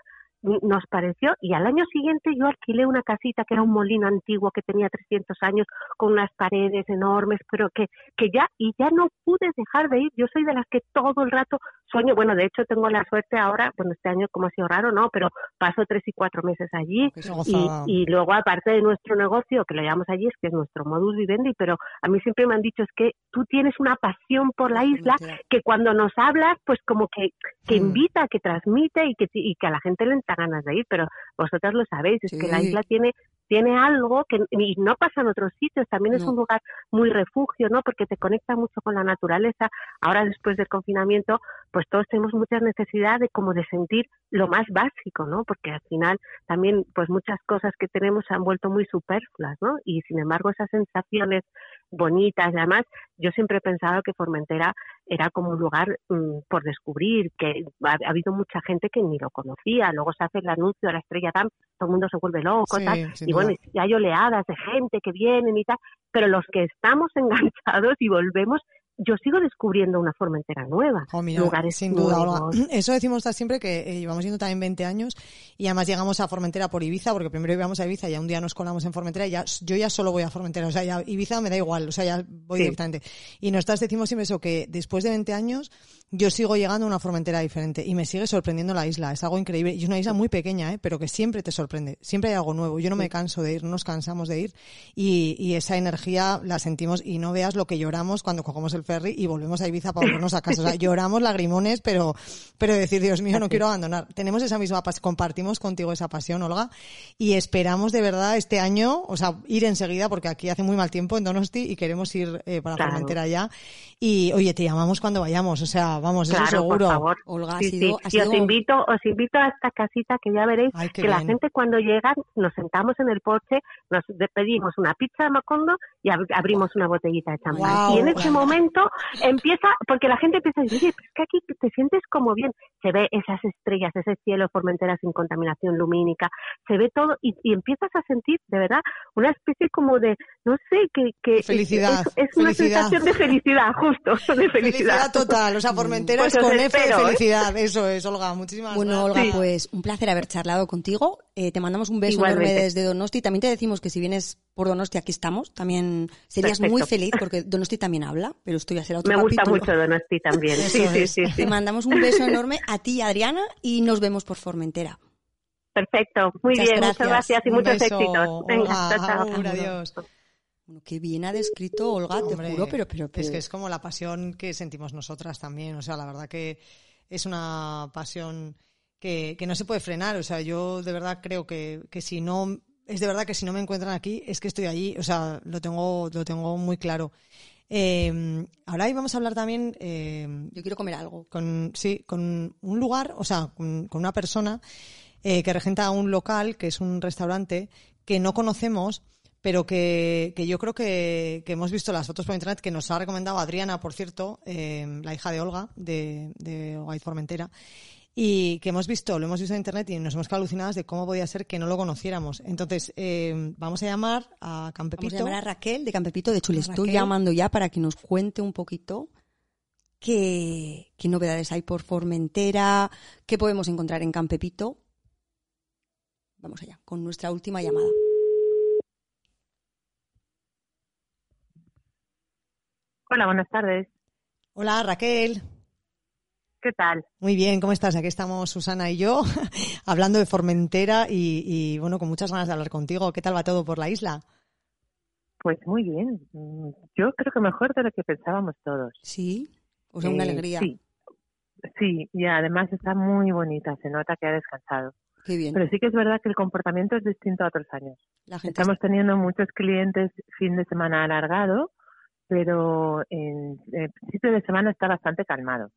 [SPEAKER 8] nos pareció, y al año siguiente yo alquilé una casita que era un molino antiguo que tenía 300 años, con unas paredes enormes, pero que, que ya, y ya no pude dejar de ir. Yo soy de las que todo el rato sueño, bueno, de hecho tengo la suerte ahora, bueno, este año como ha sido raro, ¿no? Pero paso tres y cuatro meses allí, y, y luego aparte de nuestro negocio, que lo llamamos allí, es que es nuestro modus vivendi, pero a mí siempre me han dicho es que tú tienes una pasión por la isla que cuando nos hablas, pues como que, que invita, que transmite y que, y que a la gente le ganas de ir, pero vosotras lo sabéis, es que la isla tiene tiene algo que y no pasa en otros sitios, también es un lugar muy refugio, ¿no? Porque te conecta mucho con la naturaleza. Ahora después del confinamiento, pues todos tenemos muchas necesidades de como de sentir lo más básico, ¿no? Porque al final también pues muchas cosas que tenemos se han vuelto muy superfluas, ¿no? Y sin embargo esas sensaciones bonitas, además yo siempre he pensado que Formentera era como un lugar mm, por descubrir, que ha, habido mucha gente que ni lo conocía, luego se hace el anuncio de la estrella TAM, todo el mundo se vuelve loco, tal, y bueno, y hay oleadas de gente que vienen y tal, pero los que estamos enganchados y volvemos yo sigo descubriendo una forma entera nueva.
[SPEAKER 4] Oh, lugares sin duda, Eso decimos siempre que eh, llevamos yendo también 20 años y además llegamos a Formentera por Ibiza, porque primero íbamos a Ibiza y ya un día nos colamos en Formentera y ya, yo ya solo voy a Formentera, o sea, ya Ibiza me da igual, o sea, ya voy directamente. Y nosotras decimos siempre eso, que después de 20 años yo sigo llegando a una Formentera diferente y me sigue sorprendiendo la isla, es algo increíble. Y es una isla muy pequeña, ¿eh? pero que siempre te sorprende, siempre hay algo nuevo. Yo no me canso de ir, no nos cansamos de ir y, y esa energía la sentimos y no veas lo que lloramos cuando cogemos el ferry y volvemos a Ibiza para volvernos a casa. O sea, lloramos lagrimones, pero, pero decir, Dios mío, no quiero abandonar. Tenemos esa misma pasión, compartimos contigo esa pasión, Olga, y esperamos de verdad este año, o sea, ir enseguida, porque aquí hace muy mal tiempo en Donosti y queremos ir eh, para claro. Formentera ya. Y, oye, te llamamos cuando vayamos, o sea, vamos,
[SPEAKER 8] claro,
[SPEAKER 4] eso seguro.
[SPEAKER 8] Por favor.
[SPEAKER 3] Olga,
[SPEAKER 8] sí,
[SPEAKER 3] ha sido,
[SPEAKER 8] sí.
[SPEAKER 3] ha
[SPEAKER 8] Y
[SPEAKER 3] sido...
[SPEAKER 8] os invito, os invito a esta casita que ya veréis
[SPEAKER 4] Ay,
[SPEAKER 8] que la
[SPEAKER 4] bien.
[SPEAKER 8] gente cuando llega nos sentamos en el porche, nos pedimos una pizza de Macondo y ab- abrimos una botellita de champán.
[SPEAKER 4] Guau,
[SPEAKER 8] y en ese
[SPEAKER 4] guau.
[SPEAKER 8] momento empieza, porque la gente empieza a decir, oye, pero es que aquí te sientes como bien. Se ve esas estrellas, ese cielo Formentera sin contaminación lumínica, se ve todo y, y empiezas a sentir, de verdad, una especie como de, no sé, que, que
[SPEAKER 4] Felicidad,
[SPEAKER 8] es, es una
[SPEAKER 4] felicidad.
[SPEAKER 8] sensación de felicidad, justo, de felicidad.
[SPEAKER 4] Felicidad total, o sea, Formentera
[SPEAKER 8] Pues
[SPEAKER 4] es con F de
[SPEAKER 8] espero, ¿eh?
[SPEAKER 4] felicidad, eso es, Olga, muchísimas
[SPEAKER 3] Bueno,
[SPEAKER 4] gracias.
[SPEAKER 3] Olga, pues un placer haber charlado contigo. Eh, te mandamos un beso
[SPEAKER 8] Igualmente.
[SPEAKER 3] enorme desde Donosti. También te decimos que si vienes por Donosti, aquí estamos. También serías
[SPEAKER 8] Perfecto.
[SPEAKER 3] muy feliz porque Donosti también habla, pero esto ya será otro
[SPEAKER 8] Me gusta
[SPEAKER 3] capítulo.
[SPEAKER 8] mucho Donosti también. Sí, sí, sí, sí.
[SPEAKER 3] Te mandamos un beso enorme a ti, Adriana, y nos vemos por Formentera.
[SPEAKER 8] Perfecto. Muy
[SPEAKER 3] Muchas
[SPEAKER 8] bien,
[SPEAKER 3] gracias.
[SPEAKER 8] muchas gracias y
[SPEAKER 4] Un
[SPEAKER 8] muchos
[SPEAKER 4] beso,
[SPEAKER 8] éxitos. Venga,
[SPEAKER 4] Olga,
[SPEAKER 8] chao,
[SPEAKER 4] adiós.
[SPEAKER 3] Bueno, qué bien ha descrito Olga, te
[SPEAKER 4] Hombre,
[SPEAKER 3] juro, pero, pero, pero
[SPEAKER 4] Es que es como la pasión que sentimos nosotras también. O sea, la verdad que es una pasión que, que no se puede frenar. O sea, yo de verdad creo que, que si no, es de verdad que si no me encuentran aquí, es que estoy allí. O sea, lo tengo, lo tengo muy claro. Eh, ahora íbamos a hablar también eh,
[SPEAKER 3] yo quiero comer algo.
[SPEAKER 4] con, sí, con un lugar, o sea, con, con una persona eh, que regenta un local, que es un restaurante que no conocemos, pero que, que yo creo que, que hemos visto las fotos por internet, que nos ha recomendado Adriana, por cierto, eh, la hija de Olga, de, de Formentera, y que hemos visto, lo hemos visto en internet y nos hemos quedado alucinadas de cómo podía ser que no lo conociéramos. Entonces, eh, vamos a llamar a
[SPEAKER 3] Vamos
[SPEAKER 4] Campepito.
[SPEAKER 3] a llamar a Raquel de Campepito. De hecho, le estoy
[SPEAKER 4] Raquel.
[SPEAKER 3] llamando ya para que nos cuente un poquito qué, qué novedades hay por Formentera, qué podemos encontrar en Campepito. Vamos allá, con nuestra última llamada.
[SPEAKER 8] Hola, buenas tardes.
[SPEAKER 4] Hola, Raquel.
[SPEAKER 8] ¿Qué tal?
[SPEAKER 4] Muy bien, ¿cómo estás? Aquí estamos Susana y yo hablando de Formentera y, y, bueno, con muchas ganas de hablar contigo. ¿Qué tal va todo por la isla?
[SPEAKER 9] Pues muy bien. Yo creo que mejor de lo que pensábamos todos.
[SPEAKER 3] Sí, o sea, una
[SPEAKER 9] Eh,
[SPEAKER 3] alegría.
[SPEAKER 9] Sí. Sí, y además está muy bonita, se nota que ha descansado.
[SPEAKER 3] Qué bien.
[SPEAKER 9] Pero sí que es verdad que el comportamiento es distinto a otros años.
[SPEAKER 3] La gente
[SPEAKER 9] Estamos teniendo muchos clientes fin de semana alargado, pero en el principio de semana está bastante calmado.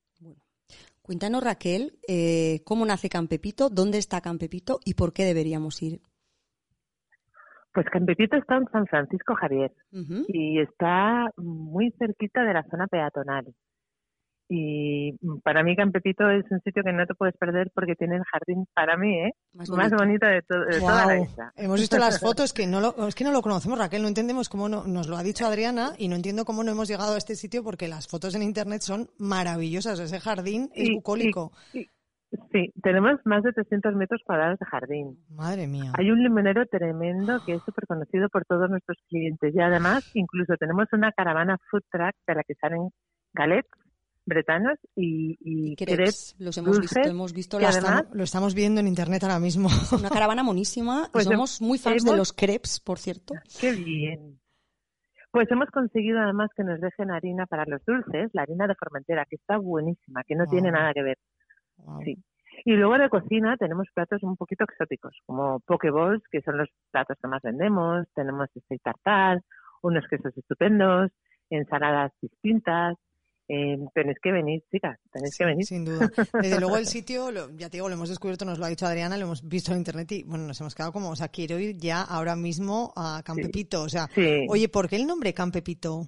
[SPEAKER 3] Cuéntanos, Raquel, eh, cómo nace Campepito, dónde está Campepito y por qué deberíamos ir.
[SPEAKER 9] Pues Campepito está en San Francisco Javier y está muy cerquita de la zona peatonal. Y para mí Campepito es un sitio que no te puedes perder porque tiene el jardín, para mí, ¿eh?
[SPEAKER 3] Más
[SPEAKER 9] más
[SPEAKER 3] bonito.
[SPEAKER 9] bonito de, to- de toda la isla.
[SPEAKER 4] Hemos visto las fotos que no lo, es que no lo conocemos, Raquel, no entendemos cómo no, nos lo ha dicho Adriana y no entiendo cómo no hemos llegado a este sitio porque las fotos en internet son maravillosas, ese jardín es
[SPEAKER 9] Y-
[SPEAKER 4] bucólico.
[SPEAKER 9] y- Sí, tenemos más de 300 metros cuadrados de jardín.
[SPEAKER 4] Madre mía.
[SPEAKER 9] Hay un limonero tremendo que es súper conocido por todos nuestros clientes y además incluso tenemos una caravana food truck de la que salen galets bretanos y, y,
[SPEAKER 3] crepes,
[SPEAKER 9] crepes
[SPEAKER 3] los hemos
[SPEAKER 9] dulces,
[SPEAKER 3] visto, hemos visto las
[SPEAKER 9] además-
[SPEAKER 4] Lo estamos viendo en internet ahora mismo.
[SPEAKER 3] una caravana monísima
[SPEAKER 9] Pues
[SPEAKER 3] somos muy fans de los crepes, por cierto.
[SPEAKER 9] ¡Qué bien! Pues hemos conseguido además que nos dejen harina para los dulces, la harina de Formentera, que está buenísima, que no tiene nada que ver. Sí. Y luego de cocina tenemos platos un poquito exóticos, como pokeballs, que son los platos que más vendemos, tenemos steak tartar, unos quesos estupendos, ensaladas distintas. Eh, tenéis que venir, chicas, tenéis que venir.
[SPEAKER 4] Sin duda. Desde luego el sitio, lo- ya te digo, lo hemos descubierto, nos lo ha dicho Adriana, lo hemos visto en internet y bueno, nos hemos quedado como, o sea, quiero ir ya ahora mismo a Campepito. O sea,
[SPEAKER 9] Sí.
[SPEAKER 4] oye, ¿por qué el nombre Campepito?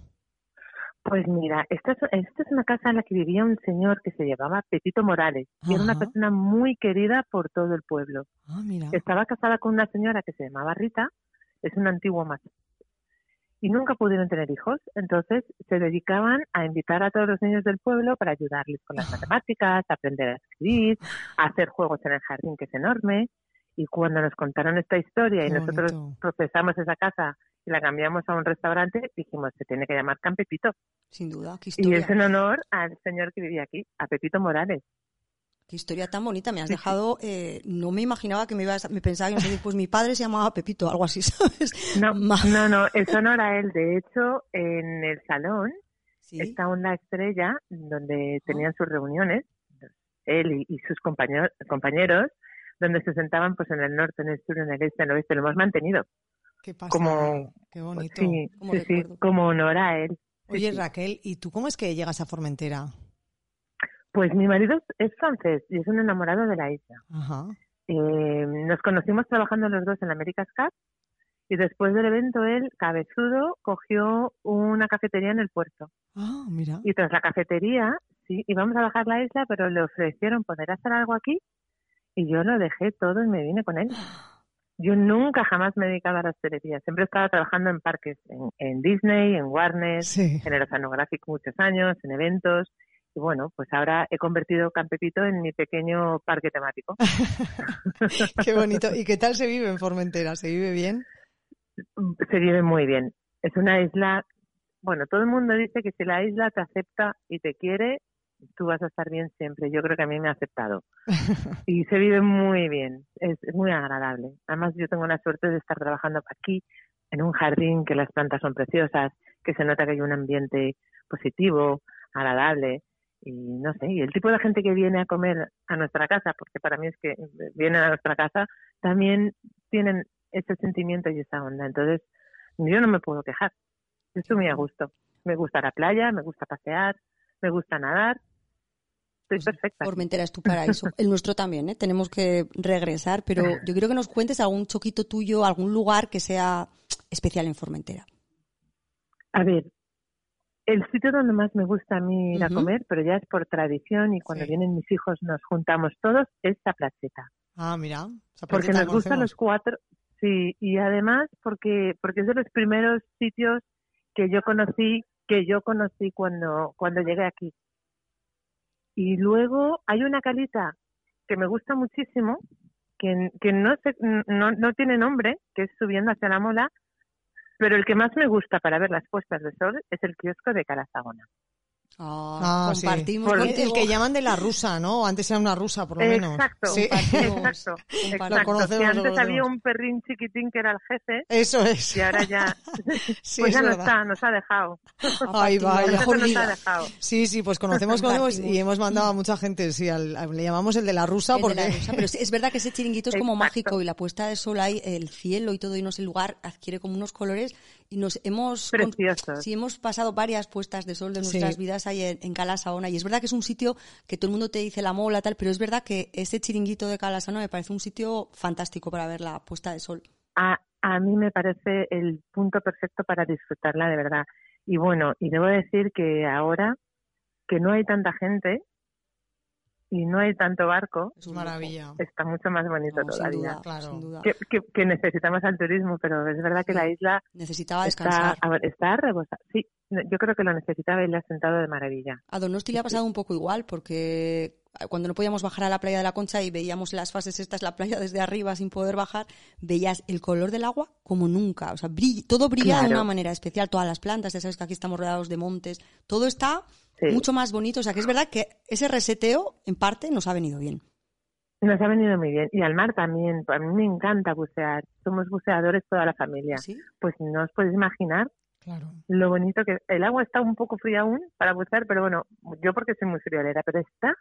[SPEAKER 9] Pues mira, esta es, esta es una casa en la que vivía un señor que se llamaba Pepito Morales, y era una persona muy querida por todo el pueblo.
[SPEAKER 4] Ah, mira.
[SPEAKER 9] Estaba casada con una señora que se llamaba Rita, es un antiguo. Y nunca pudieron tener hijos, entonces se dedicaban a invitar a todos los niños del pueblo para ayudarles con las matemáticas, a aprender a escribir, a hacer juegos en el jardín que es enorme. Y cuando nos contaron esta historia y nosotros
[SPEAKER 4] bonito.
[SPEAKER 9] procesamos esa casa y la cambiamos a un restaurante, dijimos, se tiene que llamar Campepito.
[SPEAKER 3] Sin duda, qué
[SPEAKER 9] Y
[SPEAKER 3] historia.
[SPEAKER 9] es en honor al señor que vivía aquí, a Pepito Morales.
[SPEAKER 3] Qué historia tan bonita. Me has dejado, eh, no me imaginaba que me ibas, a- me pensaba que me decir, pues mi padre se llamaba Pepito, algo así, ¿sabes?
[SPEAKER 9] No, no, no, es honor a él. De hecho, en el salón
[SPEAKER 3] Sí.
[SPEAKER 9] está una estrella donde tenían sus reuniones, él y, sus compañeros, compañeros, donde se sentaban pues en el norte, en el sur, en el este, en el oeste. Lo hemos mantenido
[SPEAKER 4] ¿Qué pasa?
[SPEAKER 9] como,
[SPEAKER 4] Qué bonito.
[SPEAKER 9] sí,
[SPEAKER 3] Como
[SPEAKER 9] sí, sí, como honor a él.
[SPEAKER 4] Oye. Raquel, ¿y tú cómo es que llegas a Formentera?
[SPEAKER 9] Pues mi marido es- francés y es un enamorado de la isla.
[SPEAKER 4] Ajá.
[SPEAKER 9] Eh, nos conocimos trabajando los dos en la America's Cup y después del evento él, cabezudo, cogió una cafetería en el puerto.
[SPEAKER 4] Ah, mira.
[SPEAKER 9] Y tras la cafetería, sí, íbamos a bajar la isla, pero le ofrecieron poder hacer algo aquí y yo lo dejé todo y me vine con él. Yo nunca jamás me he dedicado a la hostelería. Siempre he estado trabajando en parques, en, en Disney, en Warner,
[SPEAKER 4] Sí.
[SPEAKER 9] en el oceanográfico muchos años, en eventos. Y bueno, pues ahora he convertido Campepito en mi pequeño parque temático.
[SPEAKER 4] Qué bonito. ¿Y qué tal se vive en Formentera? ¿Se vive bien?
[SPEAKER 9] Se vive muy bien. Es una isla, bueno, todo el mundo dice que si la isla te acepta y te quiere, tú vas a estar bien siempre. Yo creo que a mí me ha aceptado. Y se vive muy bien, es, es muy agradable. Además, yo tengo la suerte de estar trabajando aquí, en un jardín, que las plantas son preciosas, que se nota que hay un ambiente positivo, agradable. Y no sé, y el tipo de gente que viene a comer a nuestra casa, porque para mí es que vienen a nuestra casa, también tienen ese sentimiento y esa onda. Entonces, yo no me puedo quejar. Yo estoy muy a gusto. Me gusta la playa, me gusta pasear, me gusta nadar. Estoy
[SPEAKER 3] Pues
[SPEAKER 9] perfecta.
[SPEAKER 3] Formentera es tu paraíso. El nuestro también, ¿eh? Tenemos que regresar, pero yo quiero que nos cuentes algún choquito tuyo, algún lugar que sea especial en Formentera.
[SPEAKER 9] A ver, el sitio donde más me gusta a mí ir a comer, pero ya es por tradición y cuando
[SPEAKER 4] Sí.
[SPEAKER 9] vienen mis hijos nos juntamos todos, es la placeta.
[SPEAKER 4] Ah, mira.
[SPEAKER 9] Porque nos gustan los cuatro, sí, y además porque porque es de los primeros sitios que yo conocí, que yo conocí cuando cuando llegué aquí. Y luego hay una calita que me gusta muchísimo, que, que no, sé, no, no tiene nombre, que es subiendo hacia la mola, pero el que más me gusta para ver las puestas de sol es el kiosco de Calazagona.
[SPEAKER 3] Ah,
[SPEAKER 4] Ah,
[SPEAKER 3] compartimos
[SPEAKER 4] El, que llaman de la rusa, ¿no? Antes era una rusa, por lo menos.
[SPEAKER 9] Exacto,
[SPEAKER 4] Sí.
[SPEAKER 3] Compartimos.
[SPEAKER 9] exacto,
[SPEAKER 3] Lo
[SPEAKER 9] exacto.
[SPEAKER 4] conocemos, lo
[SPEAKER 9] antes había un perrín chiquitín que era el jefe
[SPEAKER 4] Eso es.
[SPEAKER 9] y ahora ya,
[SPEAKER 4] Sí,
[SPEAKER 9] pues
[SPEAKER 4] es
[SPEAKER 9] ya no está, nos ha dejado.
[SPEAKER 4] Ay, vaya.
[SPEAKER 9] nos ha dejado.
[SPEAKER 4] Sí, sí, pues conocemos, conocemos y hemos mandado a mucha gente, sí, al- al- le llamamos el de la rusa
[SPEAKER 3] El
[SPEAKER 4] porque...
[SPEAKER 3] la rusa, pero sí, es verdad que ese chiringuito es como
[SPEAKER 9] Exacto.
[SPEAKER 3] mágico y la puesta de sol ahí, el cielo y todo, y no sé, el lugar adquiere como unos colores y nos hemos... Sí, hemos pasado varias puestas de sol de
[SPEAKER 4] Sí.
[SPEAKER 3] nuestras vidas ahí en, en Cala Saona y es verdad que es un sitio que todo el mundo te dice la mola, tal, pero es verdad que ese chiringuito de Cala Saona me parece un sitio fantástico para ver la puesta de sol.
[SPEAKER 9] A, a mí me parece el punto perfecto para disfrutarla de verdad. Y bueno, y debo decir que ahora que no hay tanta gente y no hay tanto barco,
[SPEAKER 3] Es un
[SPEAKER 4] Maravilla.
[SPEAKER 9] está mucho más bonito.
[SPEAKER 3] No, sin
[SPEAKER 9] todavía.
[SPEAKER 3] duda,
[SPEAKER 4] Claro.
[SPEAKER 3] sin duda.
[SPEAKER 9] Que, que- que necesitamos al turismo, pero es verdad que
[SPEAKER 3] Sí.
[SPEAKER 9] la isla
[SPEAKER 3] Necesitaba
[SPEAKER 9] está,
[SPEAKER 3] descansar.
[SPEAKER 9] a ver, está rebosada. Sí, yo creo que lo necesitaba y le ha sentado de maravilla.
[SPEAKER 3] A Donosti le ha pasado un poco igual, porque cuando no podíamos bajar a la playa de la Concha y veíamos las fases estas, la playa desde arriba sin poder bajar, veías el color del agua como nunca. O sea, brill- todo brilla de una manera especial. Todas las plantas, ya sabes que aquí estamos rodeados de montes. Todo está
[SPEAKER 9] Sí.
[SPEAKER 3] mucho más bonito. O sea, que es verdad que ese reseteo, en parte, nos ha venido bien.
[SPEAKER 9] Nos ha venido muy bien. Y al mar también. A mí me encanta bucear. Somos buceadores toda la familia.
[SPEAKER 3] ¿Sí?
[SPEAKER 9] Pues no os podéis imaginar
[SPEAKER 4] Claro.
[SPEAKER 9] lo bonito que... El agua está un poco fría aún para bucear, pero bueno, yo porque soy muy friolera, pero está,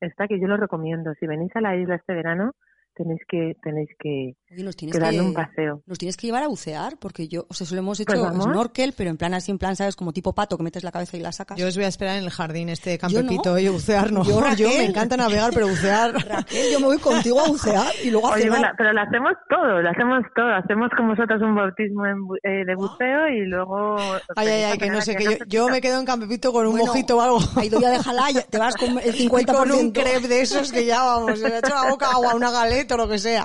[SPEAKER 9] está que yo lo recomiendo. Si venís a la isla este verano, tenéis que tenéis que,
[SPEAKER 3] Oye, nos tienes
[SPEAKER 9] que darle
[SPEAKER 3] que,
[SPEAKER 9] un paseo.
[SPEAKER 3] nos tienes que llevar a bucear, porque yo, o sea, solo hemos hecho
[SPEAKER 9] Pues
[SPEAKER 3] snorkel, pero en plan así, en plan, ¿sabes? Como tipo pato, que metes la cabeza y la sacas.
[SPEAKER 4] Yo os voy a esperar en el jardín este de
[SPEAKER 3] Yo no.
[SPEAKER 4] Campepito, yo bucear no.
[SPEAKER 3] Yo,
[SPEAKER 4] Yo, me encanta navegar, pero bucear.
[SPEAKER 3] Raquel, yo me voy contigo a bucear y luego a
[SPEAKER 9] Oye, bueno, pero lo hacemos todo, lo hacemos todo. Hacemos con vosotros un bautismo en bu- eh, de buceo y luego...
[SPEAKER 4] Ay, ay,
[SPEAKER 9] a
[SPEAKER 4] ay, que no sé, que
[SPEAKER 9] a
[SPEAKER 4] yo, yo me quedo en Campepito con un
[SPEAKER 3] Bueno,
[SPEAKER 4] mojito o algo.
[SPEAKER 3] Ha ido ya de Jalaya, te vas con el 50%.
[SPEAKER 4] con un crepe de esos que ya vamos, se me ha hecho la boca agua, una galeta o lo que sea.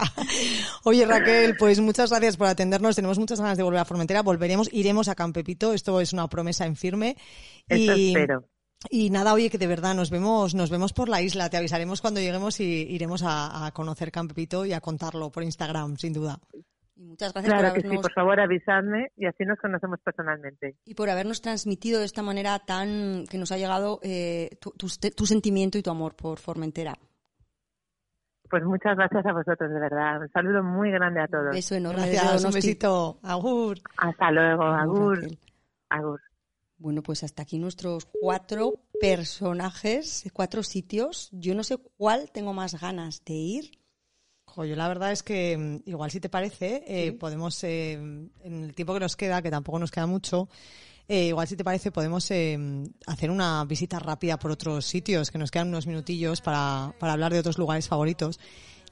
[SPEAKER 4] Oye Raquel, pues muchas gracias por atendernos. Tenemos muchas ganas de volver a Formentera. Volveremos, iremos a Campepito. Esto es una promesa en firme.
[SPEAKER 9] Eso
[SPEAKER 4] y,
[SPEAKER 9] espero.
[SPEAKER 4] y nada, oye, que de verdad nos vemos, nos vemos por la isla. Te avisaremos cuando lleguemos y iremos a, a conocer Campepito y a contarlo por Instagram, sin duda.
[SPEAKER 3] Y muchas gracias
[SPEAKER 9] Claro
[SPEAKER 3] por
[SPEAKER 9] que sí, por favor avisadme y así nos conocemos personalmente.
[SPEAKER 3] y por habernos transmitido de esta manera tan que nos ha llegado eh, tu, tu, tu sentimiento y tu amor por Formentera.
[SPEAKER 9] Pues muchas gracias a vosotros, de verdad. Un saludo muy grande a todos.
[SPEAKER 3] beso enorme.
[SPEAKER 4] Gracias, un besito. Agur.
[SPEAKER 9] Hasta luego, Agur.
[SPEAKER 3] Raquel.
[SPEAKER 9] Agur.
[SPEAKER 3] Bueno, pues hasta aquí nuestros cuatro personajes, cuatro sitios. Yo no sé cuál tengo más ganas de ir.
[SPEAKER 4] Yo la verdad es que mm, igual si te parece, eh, podemos, eh, en el tiempo que nos queda, que tampoco nos queda mucho, eh, igual si te parece podemos eh, hacer una visita rápida por otros sitios, que nos quedan unos minutillos para, para hablar de otros lugares favoritos.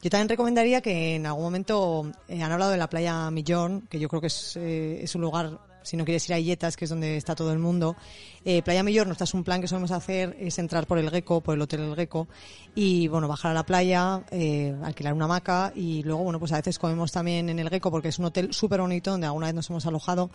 [SPEAKER 4] Yo también recomendaría que en algún momento eh, han hablado de la playa Millón, que yo creo que es, eh, es un lugar, si no quieres ir a Illetas, que es donde está todo el mundo. Eh, playa nuestro es un plan que solemos hacer, es entrar por el Gecko, por el Hotel El Gecko, y bueno, bajar a la playa, eh, alquilar una hamaca y luego, bueno, pues a veces comemos también en el Gecko porque es un hotel súper bonito donde alguna vez nos hemos alojado.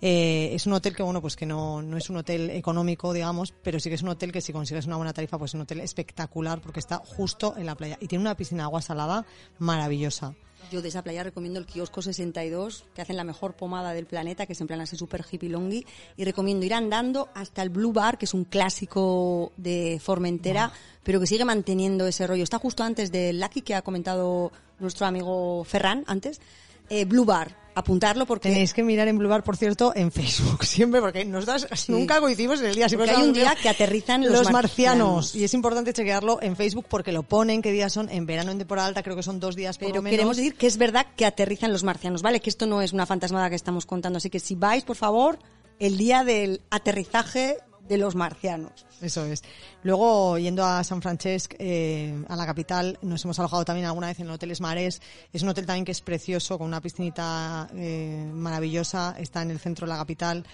[SPEAKER 4] Eh, es un hotel que, bueno, pues que no, no es un hotel económico, digamos, pero sí que es un hotel que si consigues una buena tarifa, pues es un hotel espectacular porque está justo en la playa y tiene una piscina de agua salada maravillosa.
[SPEAKER 3] Yo de esa playa recomiendo el kiosco 62, que hacen la mejor pomada del planeta, que es en plan así súper hippie longi. Y recomiendo ir andando hasta el Blue Bar, que es un clásico de Formentera, pero que sigue manteniendo ese rollo. Está justo antes del Lucky que ha comentado nuestro amigo Ferran antes. Eh, Blue Bar, apuntarlo porque...
[SPEAKER 4] Tenéis que mirar en Blue Bar, por cierto, en Facebook siempre, porque nosotros nunca coincidimos en el día. Siempre
[SPEAKER 3] hay un día que aterrizan los
[SPEAKER 4] los
[SPEAKER 3] marcianos.
[SPEAKER 4] marcianos. Y es importante chequearlo en Facebook porque lo ponen, qué días son, en verano, en temporada alta, creo que son dos días por
[SPEAKER 3] Pero
[SPEAKER 4] menos.
[SPEAKER 3] queremos decir que es verdad que aterrizan los marcianos, ¿vale? Que esto no es una fantasmada que estamos contando. Así que si vais, por favor, el día del aterrizaje de los marcianos.
[SPEAKER 4] Eso es. Luego, yendo a San Francesc, eh, a la capital, nos hemos alojado también alguna vez en el Hotel Esmarés. Es un hotel también que es precioso, con una piscinita eh, maravillosa. Está en el centro de la capital.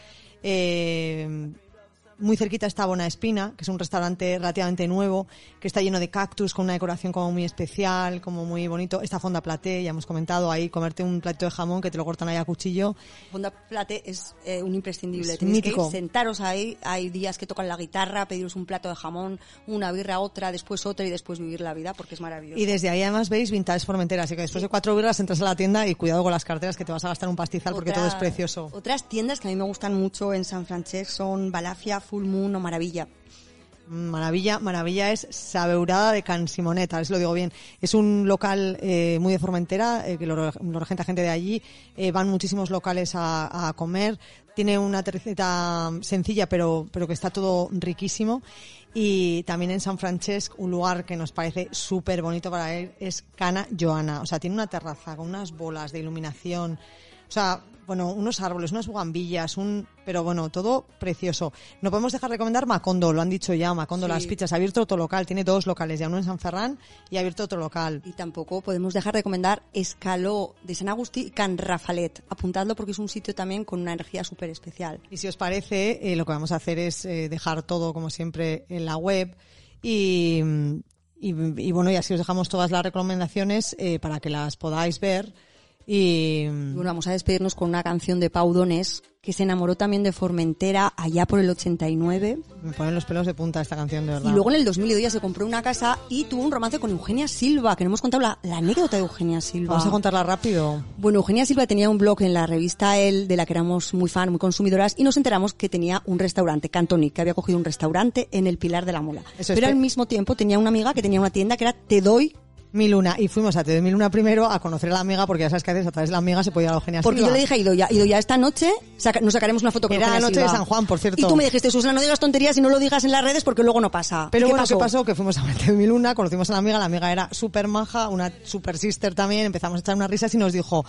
[SPEAKER 4] Eh, muy cerquita está Bona Espina, que es un restaurante relativamente nuevo, que está lleno de cactus, con una decoración como muy especial, como muy bonito. Esta Fonda Platé, ya hemos comentado ahí, comerte un plato de jamón que te lo cortan ahí a cuchillo.
[SPEAKER 3] Fonda Plate es eh, un imprescindible.
[SPEAKER 4] Es
[SPEAKER 3] Tenéis que
[SPEAKER 4] mítico.
[SPEAKER 3] ir, sentaros ahí. Hay días que tocan la guitarra, pediros un plato de jamón, una birra, otra, después otra y después vivir la vida porque es maravilloso.
[SPEAKER 4] Y desde ahí además veis Vintage Formentera, así que después de cuatro birras entras a la tienda y cuidado con las carteras que te vas a gastar un pastizal porque
[SPEAKER 3] Otra-
[SPEAKER 4] todo es precioso.
[SPEAKER 3] Otras tiendas que a mí me gustan mucho en San Francisco son Balafia, Full Moon o Maravilla.
[SPEAKER 4] Maravilla, Maravilla es Sabeurada de Can Simoneta, a ver si lo digo bien. Es un local eh, muy de Formentera, eh, que lo, lo regenta gente de allí. Eh, van muchísimos locales a, a comer. Tiene una receta sencilla, pero, pero que está todo riquísimo. Y también en San Francesc, un lugar que nos parece súper bonito para ir, es Cana Joana. O sea, tiene una terraza con unas bolas de iluminación. O sea, bueno, unos árboles, unas bugambillas, un, pero bueno, todo precioso. No podemos dejar de recomendar Macondo, lo han dicho ya, Macondo
[SPEAKER 3] Sí.
[SPEAKER 4] las pizzas, ha abierto otro local, tiene dos locales, ya uno en San Ferran y ha abierto otro local.
[SPEAKER 3] Y tampoco podemos dejar de recomendar Escaló de San Agustí y Can Rafalet. Apuntadlo porque es un sitio también con una energía súper especial.
[SPEAKER 4] Y si os parece, eh, lo que vamos a hacer es eh, dejar todo, como siempre, en la web y, y, y bueno, y así os dejamos todas las recomendaciones eh, para que las podáis ver Y
[SPEAKER 3] Bueno, vamos a despedirnos con una canción de Pau Donés, que se enamoró también de Formentera allá por el 89.
[SPEAKER 4] me ponen los pelos de punta esta canción, de verdad.
[SPEAKER 3] Y luego en el 2002 ya se compró una casa y tuvo un romance con Eugenia Silva, que no hemos contado la, la anécdota de Eugenia Silva.
[SPEAKER 4] Vamos a contarla rápido.
[SPEAKER 3] Bueno, Eugenia Silva tenía un blog en la revista El, de la que éramos muy fan, muy consumidoras, y nos enteramos que tenía un restaurante, Cantonic, que había cogido un restaurante en el Pilar de la Mola.
[SPEAKER 4] Eso
[SPEAKER 3] Pero al mismo tiempo tenía una amiga que tenía una tienda que era Te Doy,
[SPEAKER 4] Mi Luna. Y fuimos a Te doy mi Luna primero a conocer a la amiga, porque ya sabes que a veces a través de la amiga se podía la Eugenia
[SPEAKER 3] porque
[SPEAKER 4] Silva.
[SPEAKER 3] yo le dije a Idoya, Idoya, esta noche saca- nos sacaremos una foto con
[SPEAKER 4] Era la noche de
[SPEAKER 3] Silva".
[SPEAKER 4] San Juan, por cierto.
[SPEAKER 3] Y tú me dijiste, Susana, no digas tonterías y no lo digas en las redes porque luego no pasa.
[SPEAKER 4] Pero
[SPEAKER 3] ¿Y
[SPEAKER 4] bueno, ¿qué pasó? Que fuimos a Te doy mi Luna, conocimos a la amiga, la amiga era súper maja, una super sister también, empezamos a echar unas risas y nos dijo...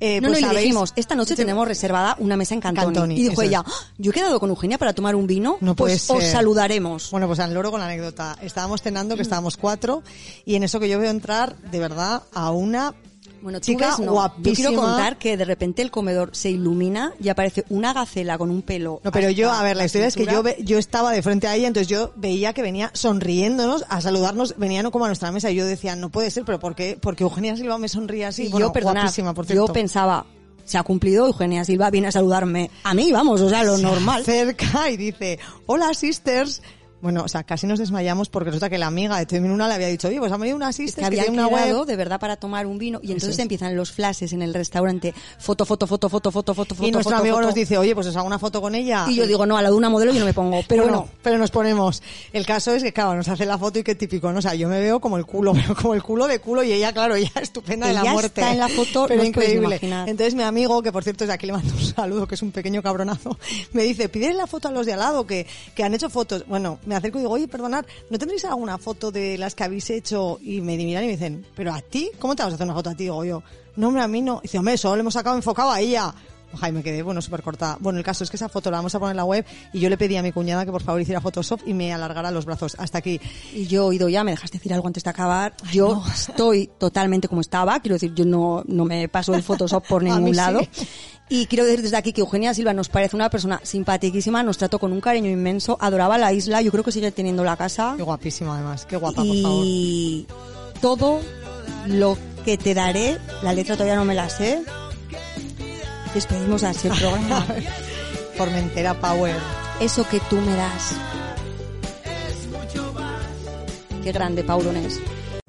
[SPEAKER 4] Eh,
[SPEAKER 3] No,
[SPEAKER 4] pues
[SPEAKER 3] no, le dijimos, esta noche tenemos reservada una mesa en Cantoni.
[SPEAKER 4] Cantoni,
[SPEAKER 3] y dijo ella, "Ah, yo he quedado con Eugenia para tomar un vino,
[SPEAKER 4] No
[SPEAKER 3] pues os saludaremos.
[SPEAKER 4] Bueno, pues al loro con la anécdota. Estábamos cenando, que estábamos cuatro, y en eso que yo veo entrar, de verdad, a una
[SPEAKER 3] Bueno, tú
[SPEAKER 4] chica
[SPEAKER 3] ves, no. Yo
[SPEAKER 4] guapísima.
[SPEAKER 3] quiero contar que de repente el comedor se ilumina y aparece una gacela con un pelo.
[SPEAKER 4] No, pero yo, a ver, la historia es que yo, ve- yo estaba de frente a ella, entonces yo veía que venía sonriéndonos a saludarnos, venía no como a nuestra mesa, y yo decía, no puede ser, pero ¿por qué? Porque Eugenia Silva me sonríe así.
[SPEAKER 3] Y
[SPEAKER 4] Bueno,
[SPEAKER 3] yo, perdona,
[SPEAKER 4] guapísima, por
[SPEAKER 3] yo pensaba, se ha cumplido, Eugenia Silva viene a saludarme a mí, vamos, o sea, lo
[SPEAKER 4] Se
[SPEAKER 3] normal.
[SPEAKER 4] acerca y dice, hola sisters. Bueno, o sea, casi nos desmayamos porque resulta que la amiga de Temin una le había dicho, oye, pues ha venido una
[SPEAKER 3] Es
[SPEAKER 4] sisters
[SPEAKER 3] que
[SPEAKER 4] que
[SPEAKER 3] había
[SPEAKER 4] una web.
[SPEAKER 3] de verdad para tomar un vino y entonces
[SPEAKER 4] es.
[SPEAKER 3] empiezan los flashes en el restaurante, foto, foto, foto, foto, foto, foto, foto,
[SPEAKER 4] Y nuestro
[SPEAKER 3] foto,
[SPEAKER 4] amigo
[SPEAKER 3] foto.
[SPEAKER 4] nos dice, oye, pues os hago una foto con ella.
[SPEAKER 3] y yo digo, no, a la de una modelo yo no me pongo, pero bueno,
[SPEAKER 4] pero nos ponemos. El caso es que, claro, nos hace la foto y qué típico, ¿no? O sea, yo me veo como el culo, veo como el culo de culo y ella, claro, ella estupenda de la muerte.
[SPEAKER 3] está en la foto,
[SPEAKER 4] pero
[SPEAKER 3] no
[SPEAKER 4] increíble. Entonces mi amigo, que por cierto es aquí le mando un saludo, que es un pequeño cabronazo, me dice, pídele la foto a los de al lado que, que han hecho fotos. Bueno, me acerco y digo, oye, perdonad, ¿no tendréis alguna foto de las que habéis hecho? Y me miran y me dicen, ¿pero a ti? ¿Cómo te vas a hacer una foto a ti? Digo yo, no, hombre, a mí no. Y dice, hombre, solo le hemos sacado enfocado a ella. Ojalá, y me quedé, bueno, súper cortada. Bueno, el caso es que esa foto la vamos a poner en la web y yo le pedí a mi cuñada que por favor hiciera Photoshop y me alargara los brazos. Hasta aquí.
[SPEAKER 3] Y yo he oído ya, me dejaste decir algo antes de acabar. Yo
[SPEAKER 4] no.
[SPEAKER 3] estoy totalmente como estaba, quiero decir, yo no, no me paso el Photoshop por ningún
[SPEAKER 4] sí.
[SPEAKER 3] Y quiero decir desde aquí que Eugenia Silva nos parece una persona simpaticísima, nos trató con un cariño inmenso, adoraba la isla, yo creo que sigue teniendo la casa.
[SPEAKER 4] Qué guapísima además, qué guapa, por favor.
[SPEAKER 3] Y todo lo que te daré, la letra todavía no me la sé. Despedimos así el programa.
[SPEAKER 4] Formentera Power.
[SPEAKER 3] Eso que tú me das. Qué grande, Paurones.